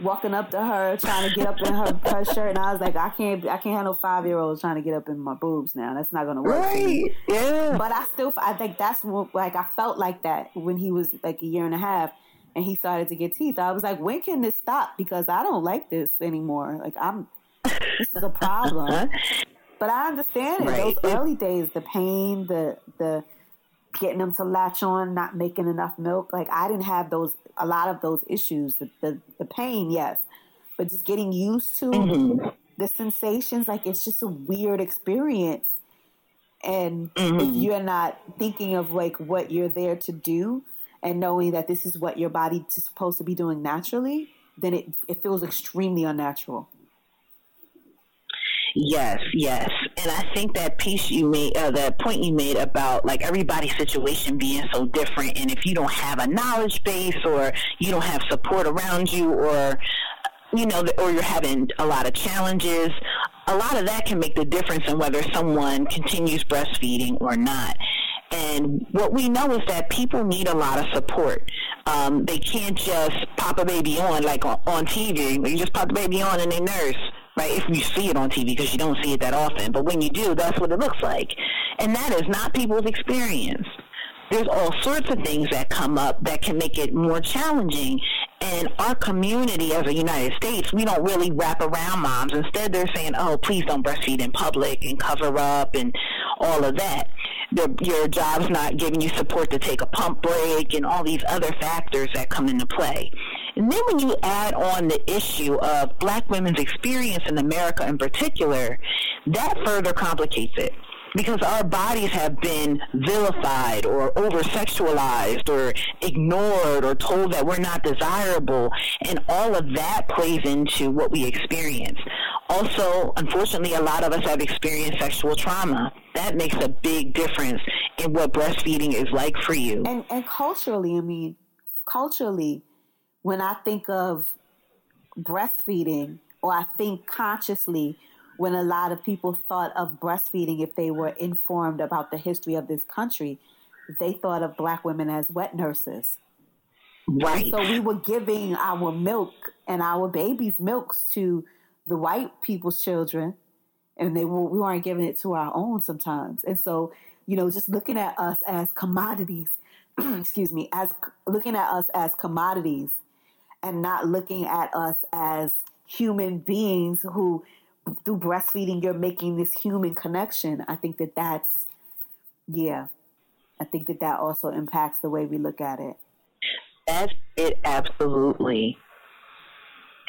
walking up to her, trying to get up in her, her shirt, and I was like, I can't, I can't handle five year olds trying to get up in my boobs now. That's not gonna work. Right? Yeah. But I still, I think that's what, like, I felt like that when he was like a year and a half, and he started to get teeth. I was like, when can this stop? Because I don't like this anymore. Like, I'm, this is a problem. but I understand it. Right. Those early days, the pain, the the getting them to latch on, not making enough milk. Like I didn't have those a lot of those issues. The the, the pain, yes, but just getting used to mm-hmm. the sensations. Like it's just a weird experience. And mm-hmm. if you're not thinking of like what you're there to do and knowing that this is what your body is supposed to be doing naturally, then it it feels extremely unnatural. Yes, yes, and I think that piece you made, uh, that point you made about like everybody's situation being so different, and if you don't have a knowledge base or you don't have support around you, or you know, or you're having a lot of challenges, a lot of that can make the difference in whether someone continues breastfeeding or not. And what we know is that people need a lot of support. Um, they can't just pop a baby on like on, on TV. You just pop the baby on and they nurse right? If you see it on TV, because you don't see it that often. But when you do, that's what it looks like. And that is not people's experience. There's all sorts of things that come up that can make it more challenging. And our community as a United States, we don't really wrap around moms. Instead, they're saying, oh, please don't breastfeed in public and cover up and all of that. The, your job's not giving you support to take a pump break and all these other factors that come into play. And then when you add on the issue of black women's experience in America in particular, that further complicates it. Because our bodies have been vilified or over sexualized or ignored or told that we're not desirable and all of that plays into what we experience. Also unfortunately a lot of us have experienced sexual trauma. That makes a big difference in what breastfeeding is like for you. And, and culturally i mean culturally when i think of breastfeeding or i think consciously when a lot of people thought of breastfeeding, if they were informed about the history of this country, they thought of black women as wet nurses. Right. So we were giving our milk and our babies' milks to the white people's children, and they were, we weren't giving it to our own sometimes. And so, you know, just looking at us as commodities, excuse me, as looking at us as commodities, and not looking at us as human beings who through breastfeeding, you're making this human connection. I think that that's, yeah, I think that that also impacts the way we look at it. That's it, absolutely.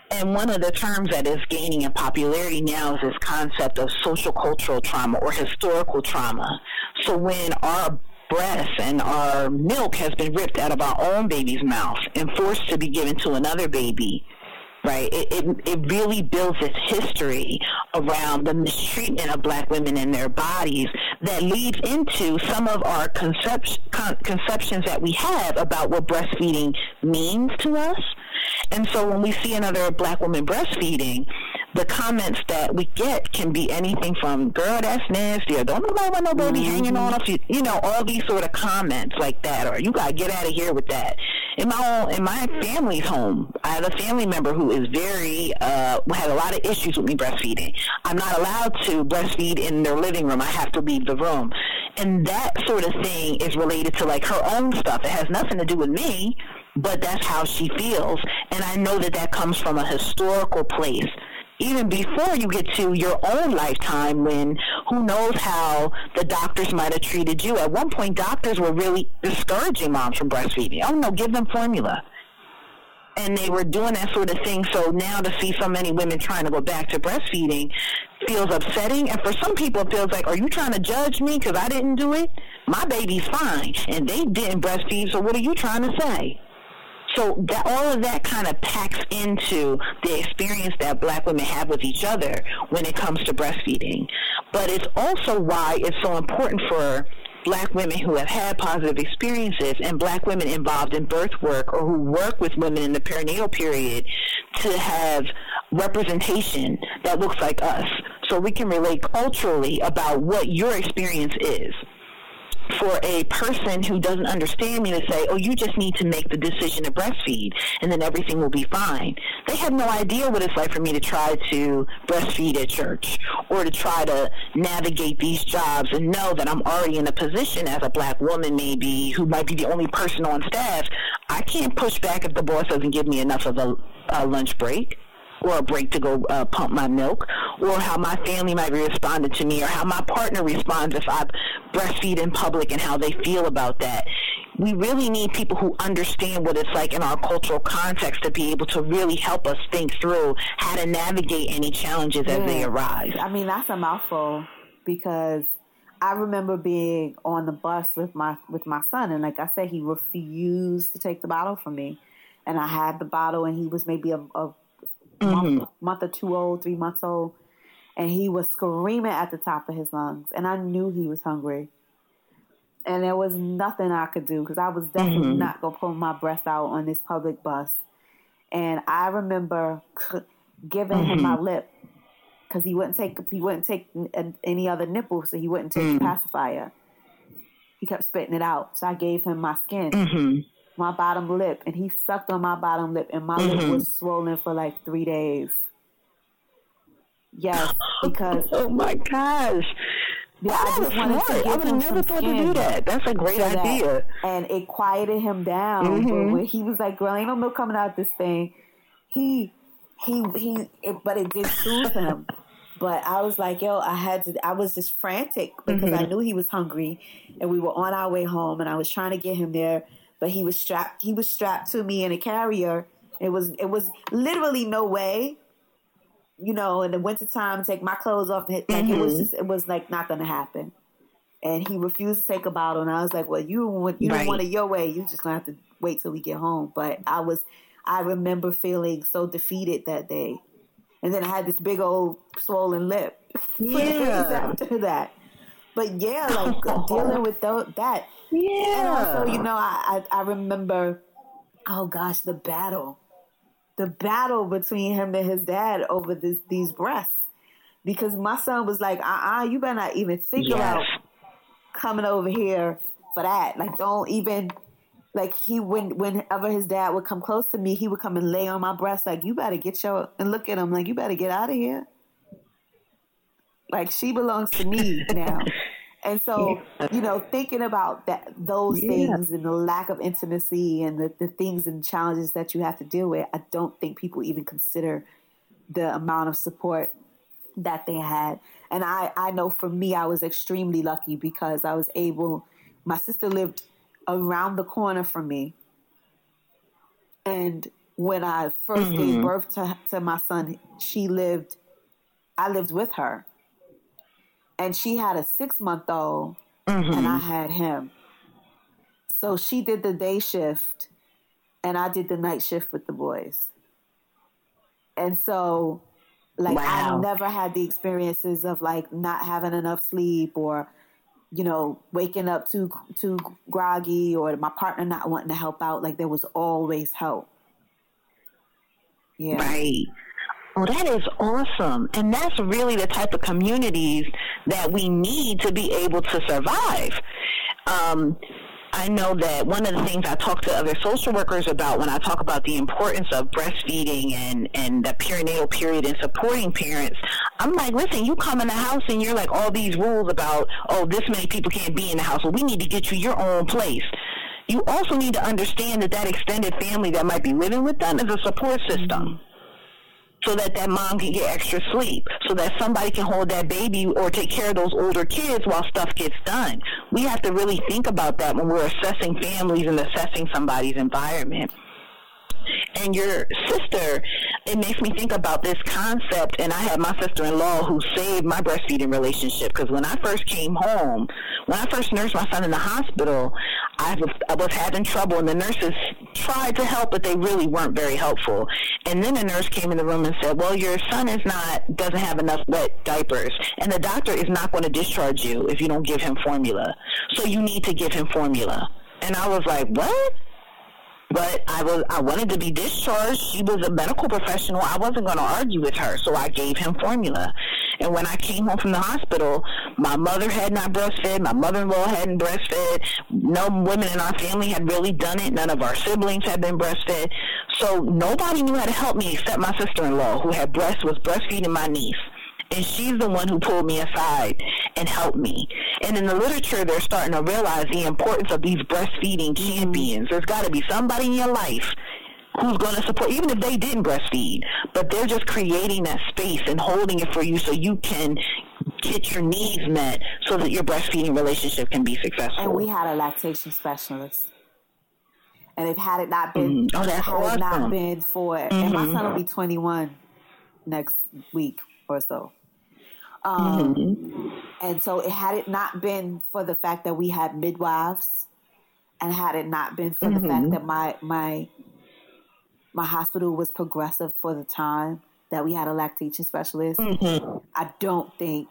And one of the terms that is gaining in popularity now is this concept of social cultural trauma or historical trauma. So when our breasts and our milk has been ripped out of our own baby's mouth and forced to be given to another baby, right? It, it, it really builds its history around the mistreatment of black women in their bodies that leads into some of our con- conceptions that we have about what breastfeeding means to us. And so when we see another black woman breastfeeding, the comments that we get can be anything from "girl, that's nasty," or "don't nobody want no baby mm-hmm. hanging on us," you know, all these sort of comments like that, or "you gotta get out of here with that." In my own, in my family's home, I have a family member who is very uh, had a lot of issues with me breastfeeding. I'm not allowed to breastfeed in their living room. I have to leave the room, and that sort of thing is related to like her own stuff. It has nothing to do with me but that's how she feels. And I know that that comes from a historical place even before you get to your own lifetime when who knows how the doctors might have treated you. At one point, doctors were really discouraging moms from breastfeeding. Oh, no, give them formula. And they were doing that sort of thing. So now to see so many women trying to go back to breastfeeding feels upsetting. And for some people, it feels like, are you trying to judge me because I didn't do it? My baby's fine. And they didn't breastfeed, so what are you trying to say? So that, all of that kind of packs into the experience that black women have with each other when it comes to breastfeeding. But it's also why it's so important for black women who have had positive experiences and black women involved in birth work or who work with women in the perinatal period to have representation that looks like us so we can relate culturally about what your experience is for a person who doesn't understand me to say, oh, you just need to make the decision to breastfeed and then everything will be fine. They have no idea what it's like for me to try to breastfeed at church or to try to navigate these jobs and know that I'm already in a position as a black woman maybe who might be the only person on staff. I can't push back if the boss doesn't give me enough of a, a lunch break or a break to go uh, pump my milk, or how my family might be responding to me, or how my partner responds if I breastfeed in public and how they feel about that. We really need people who understand what it's like in our cultural context to be able to really help us think through how to navigate any challenges yeah. as they arise. I mean, that's a mouthful because I remember being on the bus with my with my son, and like I said, he refused to take the bottle from me, and I had the bottle, and he was maybe a, a mm-hmm. month, month or two old, three months old, and he was screaming at the top of his lungs, and I knew he was hungry. And there was nothing I could do because I was definitely mm-hmm. not gonna pull my breast out on this public bus. And I remember giving mm-hmm. him my lip because he wouldn't take he wouldn't take any other nipple, so he wouldn't take mm. the pacifier. He kept spitting it out, so I gave him my skin. Mm-hmm my bottom lip, and he sucked on my bottom lip, and my mm-hmm. lip was swollen for like three days. Yes, because oh my gosh, Yeah, oh, I just wanted smart. to give I would have never thought to do that. That's a great idea. That, and it quieted him down. Mm-hmm. When he was like, "Girl, ain't no milk coming out this thing," he he he. It, but it did soothe him. But I was like, yo, I had to, I was just frantic because mm-hmm. I knew he was hungry and we were on our way home and I was trying to get him there, but he was strapped, he was strapped to me in a carrier. It was, it was literally no way, you know, in the wintertime, take my clothes off. Like mm-hmm. it was mm-hmm. just, it was like not going to happen. And he refused to take a bottle. And I was like, well, you, want, you right. don't want it your way. You just going to have to wait till we get home. But I was, I remember feeling so defeated that day and then I had this big old swollen lip. Yeah. after that. But yeah, like dealing with that. Yeah. And also, you know, I, I, I remember, oh gosh, the battle, the battle between him and his dad over this, these breasts, because my son was like, uh, uh you better not even think yes. about coming over here for that. Like, don't even like he when whenever his dad would come close to me, he would come and lay on my breast like you better get your and look at him like you better get out of here. Like she belongs to me now. And so, you know, thinking about that those yeah. things and the lack of intimacy and the, the things and challenges that you have to deal with, I don't think people even consider the amount of support that they had. And I, I know for me, I was extremely lucky because I was able, my sister lived around the corner from me. And when I 1st mm-hmm. gave birth to, to my son, she lived, I lived with her. And she had a six month old, mm-hmm. and I had him. So she did the day shift, and I did the night shift with the boys. And so, like, wow. I never had the experiences of like not having enough sleep or you know, waking up too too groggy or my partner not wanting to help out. Like there was always help. Yeah. Right. Oh, that is awesome. And that's really the type of communities that we need to be able to survive. Um, I know that one of the things I talk to other social workers about when I talk about the importance of breastfeeding and, and the perinatal period and supporting parents, I'm like, listen, you come in the house and you're like all these rules about, oh, this many people can't be in the house. Well, we need to get you your own place. You also need to understand that that extended family that might be living with them is a support system so that that mom can get extra sleep, so that somebody can hold that baby or take care of those older kids while stuff gets done. We have to really think about that when we're assessing families and assessing somebody's environment and your sister, it makes me think about this concept. And I had my sister in law who saved my breastfeeding relationship because when I first came home, when I first nursed my son in the hospital, I was, I was having trouble, and the nurses tried to help, but they really weren't very helpful. And then a nurse came in the room and said, "Well, your son is not doesn't have enough wet diapers, and the doctor is not going to discharge you if you don't give him formula. So you need to give him formula." And I was like, "What?" But I was I wanted to be discharged. She was a medical professional. I wasn't going to argue with her, so I gave him formula. And when I came home from the hospital, my mother had not breastfed. My mother-in-law hadn't breastfed. No women in our family had really done it. None of our siblings had been breastfed. So nobody knew how to help me except my sister-in-law, who had breast was breastfeeding my niece and she's the one who pulled me aside and helped me. And in the literature, they're starting to realize the importance of these breastfeeding champions. There's got to be somebody in your life who's going to support, even if they didn't breastfeed, but they're just creating that space and holding it for you so you can get your needs met so that your breastfeeding relationship can be successful. And we had a lactation specialist. And if had it not been, mm-hmm. oh, had awesome. it not been for, mm-hmm. and my son will be 21 next week or so. Um, mm-hmm. And so, it had it not been for the fact that we had midwives, and had it not been for mm-hmm. the fact mm-hmm. that my my my hospital was progressive for the time that we had a lactation specialist, mm-hmm. I don't think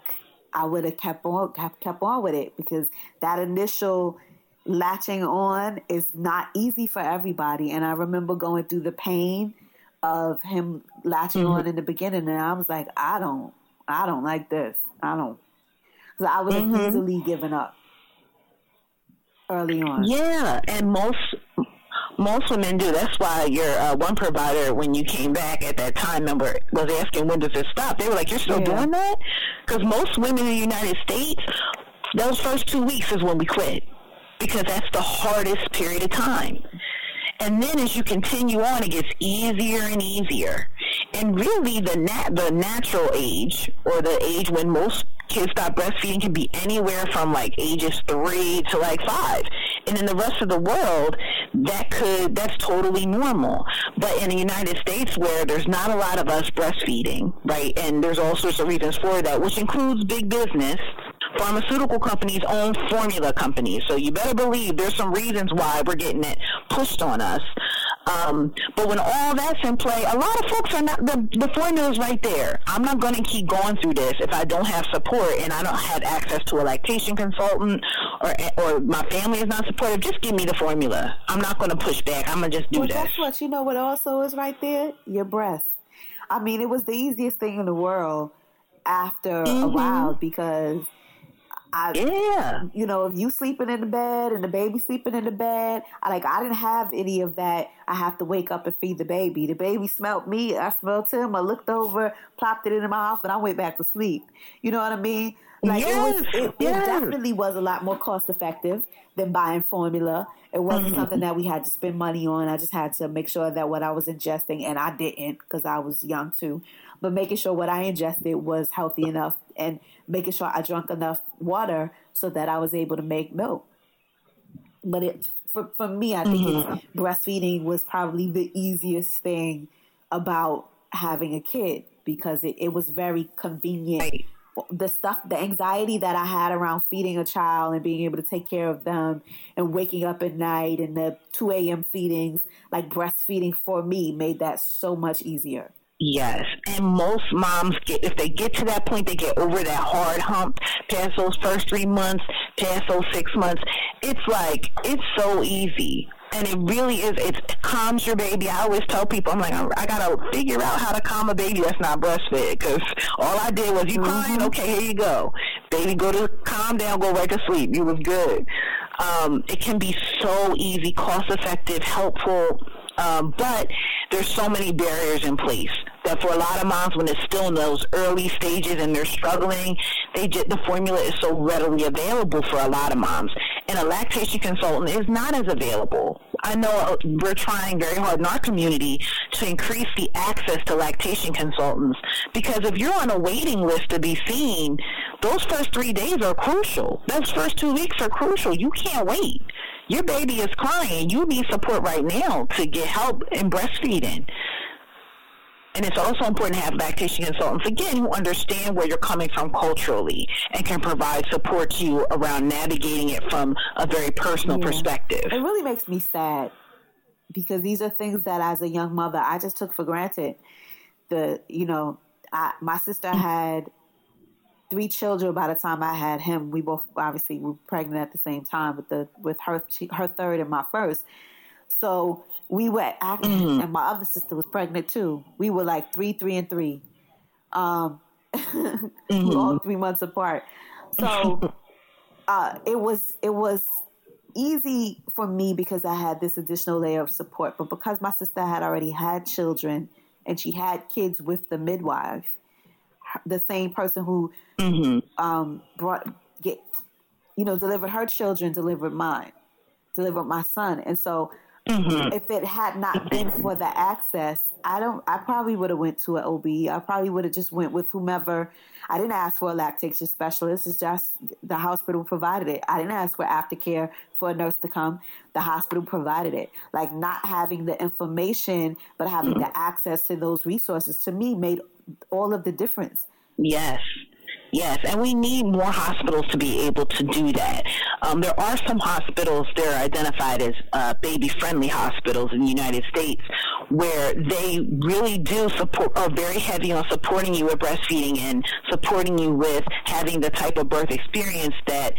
I would have kept on kept, kept on with it because that initial latching on is not easy for everybody. And I remember going through the pain of him latching mm-hmm. on in the beginning, and I was like, I don't, I don't like this. I don't, because I was mm-hmm. easily given up early on. Yeah, and most most women do. That's why your uh, one provider, when you came back at that time, number was asking when does it stop. They were like, "You're still yeah. doing that?" Because most women in the United States those first two weeks is when we quit because that's the hardest period of time. And then as you continue on, it gets easier and easier. And really, the nat- the natural age, or the age when most kids stop breastfeeding, can be anywhere from like ages three to like five. And in the rest of the world, that could that's totally normal. But in the United States, where there's not a lot of us breastfeeding, right, and there's all sorts of reasons for that, which includes big business pharmaceutical companies own formula companies. So you better believe there's some reasons why we're getting it pushed on us. Um, but when all that's in play, a lot of folks are not, the, the formula is right there. I'm not going to keep going through this if I don't have support and I don't have access to a lactation consultant or, or my family is not supportive. Just give me the formula. I'm not going to push back. I'm going to just do well, this. That's what you know what also is right there? Your breast. I mean, it was the easiest thing in the world after mm-hmm. a while because I, yeah. You know, if you sleeping in the bed and the baby sleeping in the bed, I like I didn't have any of that. I have to wake up and feed the baby. The baby smelled me. I smelled him. I looked over, plopped it in my mouth, and I went back to sleep. You know what I mean? Like yes, it was. It, yes. it definitely was a lot more cost effective than buying formula. It wasn't mm-hmm. something that we had to spend money on. I just had to make sure that what I was ingesting, and I didn't because I was young too, but making sure what I ingested was healthy enough and making sure I drank enough water so that I was able to make milk. But it for for me, I think mm-hmm. breastfeeding was probably the easiest thing about having a kid because it, it was very convenient. Right. The stuff, the anxiety that I had around feeding a child and being able to take care of them and waking up at night and the 2 a.m. feedings, like breastfeeding for me made that so much easier. Yes, and most moms get if they get to that point, they get over that hard hump past those first three months, past those six months. It's like it's so easy, and it really is. It calms your baby. I always tell people, I'm like, I gotta figure out how to calm a baby that's not breastfed because all I did was you mm-hmm. crying, okay, here you go, baby, go to calm down, go right to sleep. You was good. Um, it can be so easy, cost effective, helpful um, but there's so many barriers in place that for a lot of moms, when it's still in those early stages and they're struggling, they just, the formula is so readily available for a lot of moms. And a lactation consultant is not as available. I know we're trying very hard in our community to increase the access to lactation consultants because if you're on a waiting list to be seen, those first three days are crucial. Those first two weeks are crucial. You can't wait your baby is crying. You need support right now to get help in breastfeeding. And it's also important to have lactation consultants, again, who understand where you're coming from culturally and can provide support to you around navigating it from a very personal yeah. perspective. It really makes me sad because these are things that as a young mother, I just took for granted. The, you know, I, my sister mm. had three children by the time I had him. We both obviously were pregnant at the same time with the with her she, her third and my first. So we were acting, mm-hmm. and my other sister was pregnant too. We were like three, three, and three, um, mm-hmm. all three months apart. So uh, it was it was easy for me because I had this additional layer of support. But because my sister had already had children and she had kids with the midwife, the same person who mm-hmm. um, brought get you know delivered her children, delivered mine, delivered my son, and so. Mm-hmm. If it had not been for the access, I don't. I probably would have went to an OB. I probably would have just went with whomever. I didn't ask for a lactation specialist. It's just the hospital provided it. I didn't ask for aftercare for a nurse to come. The hospital provided it. Like not having the information, but having mm-hmm. the access to those resources to me made all of the difference. Yes. Yes, and we need more hospitals to be able to do that. Um, there are some hospitals that are identified as uh, baby-friendly hospitals in the United States, where they really do support, are very heavy on supporting you with breastfeeding and supporting you with having the type of birth experience that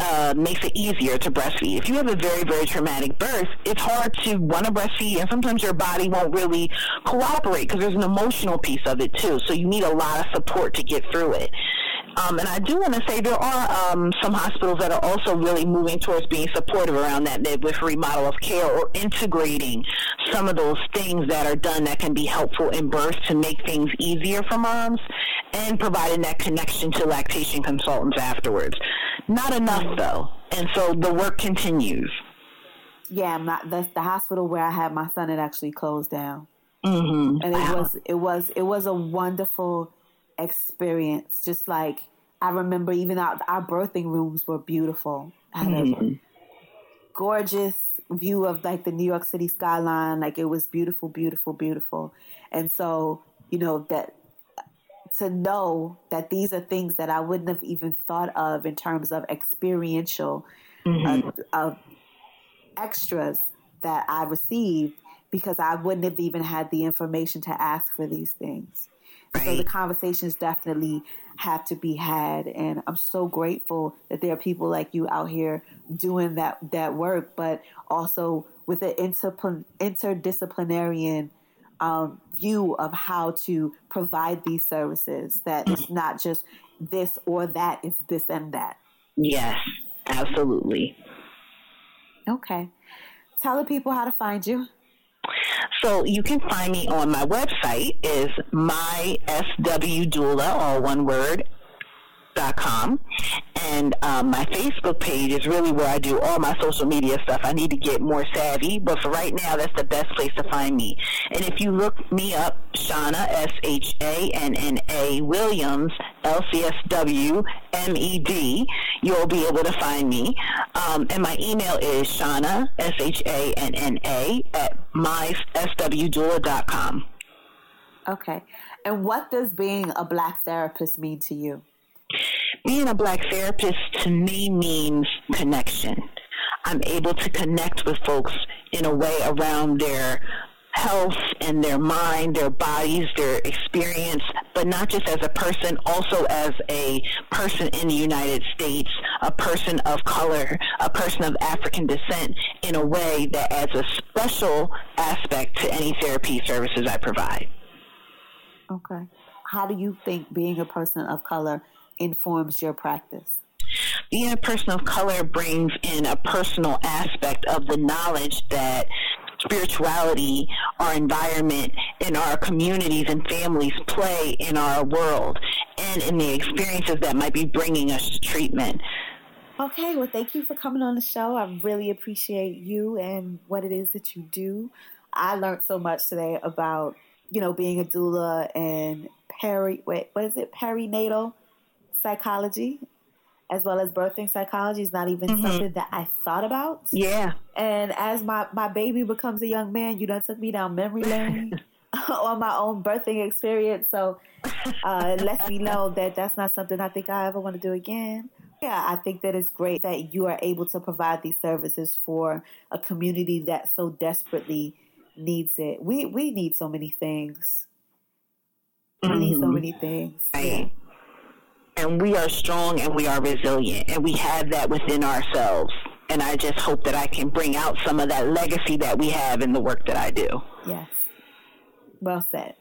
uh, makes it easier to breastfeed. If you have a very, very traumatic birth, it's hard to want to breastfeed, and sometimes your body won't really cooperate because there's an emotional piece of it too. So you need a lot of support to get through it. Um, and I do want to say there are um, some hospitals that are also really moving towards being supportive around that midwifery model of care or integrating some of those things that are done that can be helpful in birth to make things easier for moms. and providing that connection to lactation consultants afterwards. Not enough though, and so the work continues. Yeah, my, the, the hospital where I had my son had actually closed down, mm-hmm. and it wow. was it was it was a wonderful experience. Just like I remember, even our, our birthing rooms were beautiful. I had mm-hmm. a gorgeous view of like the New York City skyline. Like it was beautiful, beautiful, beautiful. And so, you know, that to know that these are things that I wouldn't have even thought of in terms of experiential mm-hmm. uh, uh, extras that I received because I wouldn't have even had the information to ask for these things. Right. So the conversations definitely have to be had, and I'm so grateful that there are people like you out here doing that that work, but also with an inter- interdisciplinary um, view of how to provide these services. That it's not just this or that; it's this and that. Yes, absolutely. Okay, tell the people how to find you. So you can find me on my website is my SW doula, all one word, com, and um, my Facebook page is really where I do all my social media stuff. I need to get more savvy, but for right now, that's the best place to find me. And if you look me up, Shanna S H A N N A Williams L C S W M E D, you'll be able to find me. Um, and my email is Shanna S H A N N A at myswdoula.com. Okay. And what does being a black therapist mean to you? Being a black therapist to me means connection. I'm able to connect with folks in a way around their health and their mind, their bodies, their experience, but not just as a person, also as a person in the United States, a person of color, a person of African descent, in a way that adds a special aspect to any therapy services I provide. Okay. How do you think being a person of color informs your practice? Being a person of color brings in a personal aspect of the knowledge that spirituality, our environment, and our communities and families play in our world and in the experiences that might be bringing us to treatment. Okay, well, thank you for coming on the show. I really appreciate you and what it is that you do. I learned so much today about, you know, being a doula and peri, wait, what is it, perinatal psychology as well as birthing psychology is not even mm-hmm. something that I thought about. Yeah. And as my, my baby becomes a young man, you done took me down memory lane on my own birthing experience. So uh, it lets me know that that's not something I think I ever want to do again. Yeah, I think that it's great that you are able to provide these services for a community that so desperately needs it. We we need so many things. We mm-hmm. need so mm-hmm. many things. Right. And we are strong and we are resilient and we have that within ourselves. And i just hope that i can bring out some of that legacy that we have in the work that i do. Yes. Well said.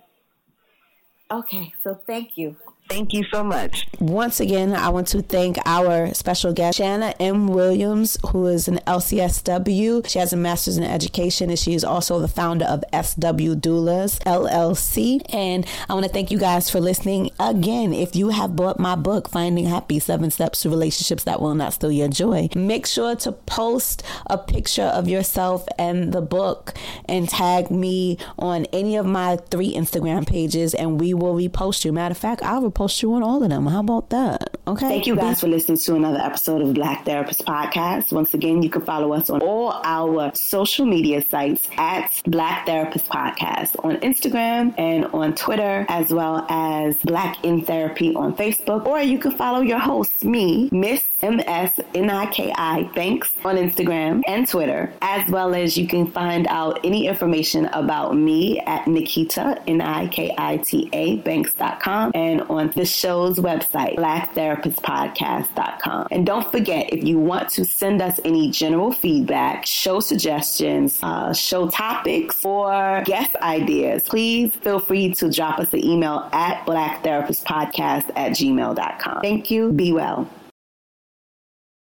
Okay so thank you Thank you so much. Once again, I want to thank our special guest, Shanna M. Williams, who is an LCSW. She has a master's in education and she is also the founder of SW Doulas LLC. And I want to thank you guys for listening. Again, if you have bought my book, Finding Happy Seven Steps to Relationships That Will Not Steal Your Joy, make sure to post a picture of yourself and the book and tag me on any of my three Instagram pages and we will repost you. Matter of fact, I'll repost post you on all of them. How about that? Okay. Thank you guys for listening to another episode of Black Therapist Podcast. Once again, you can follow us on all our social media sites at Black Therapist Podcast on Instagram and on Twitter, as well as Black in Therapy on Facebook. Or you can follow your host, me, Miss M-S-N-I-K-I, Banks on Instagram and Twitter, as well as you can find out any information about me at Nikita, N-I-K-I-T-A, Banks.com and the show's website, blacktherapistpodcast.com. And don't forget, if you want to send us any general feedback, show suggestions, uh, show topics, or guest ideas, please feel free to drop us an email at blacktherapistpodcast at gmail.com. Thank you. Be well.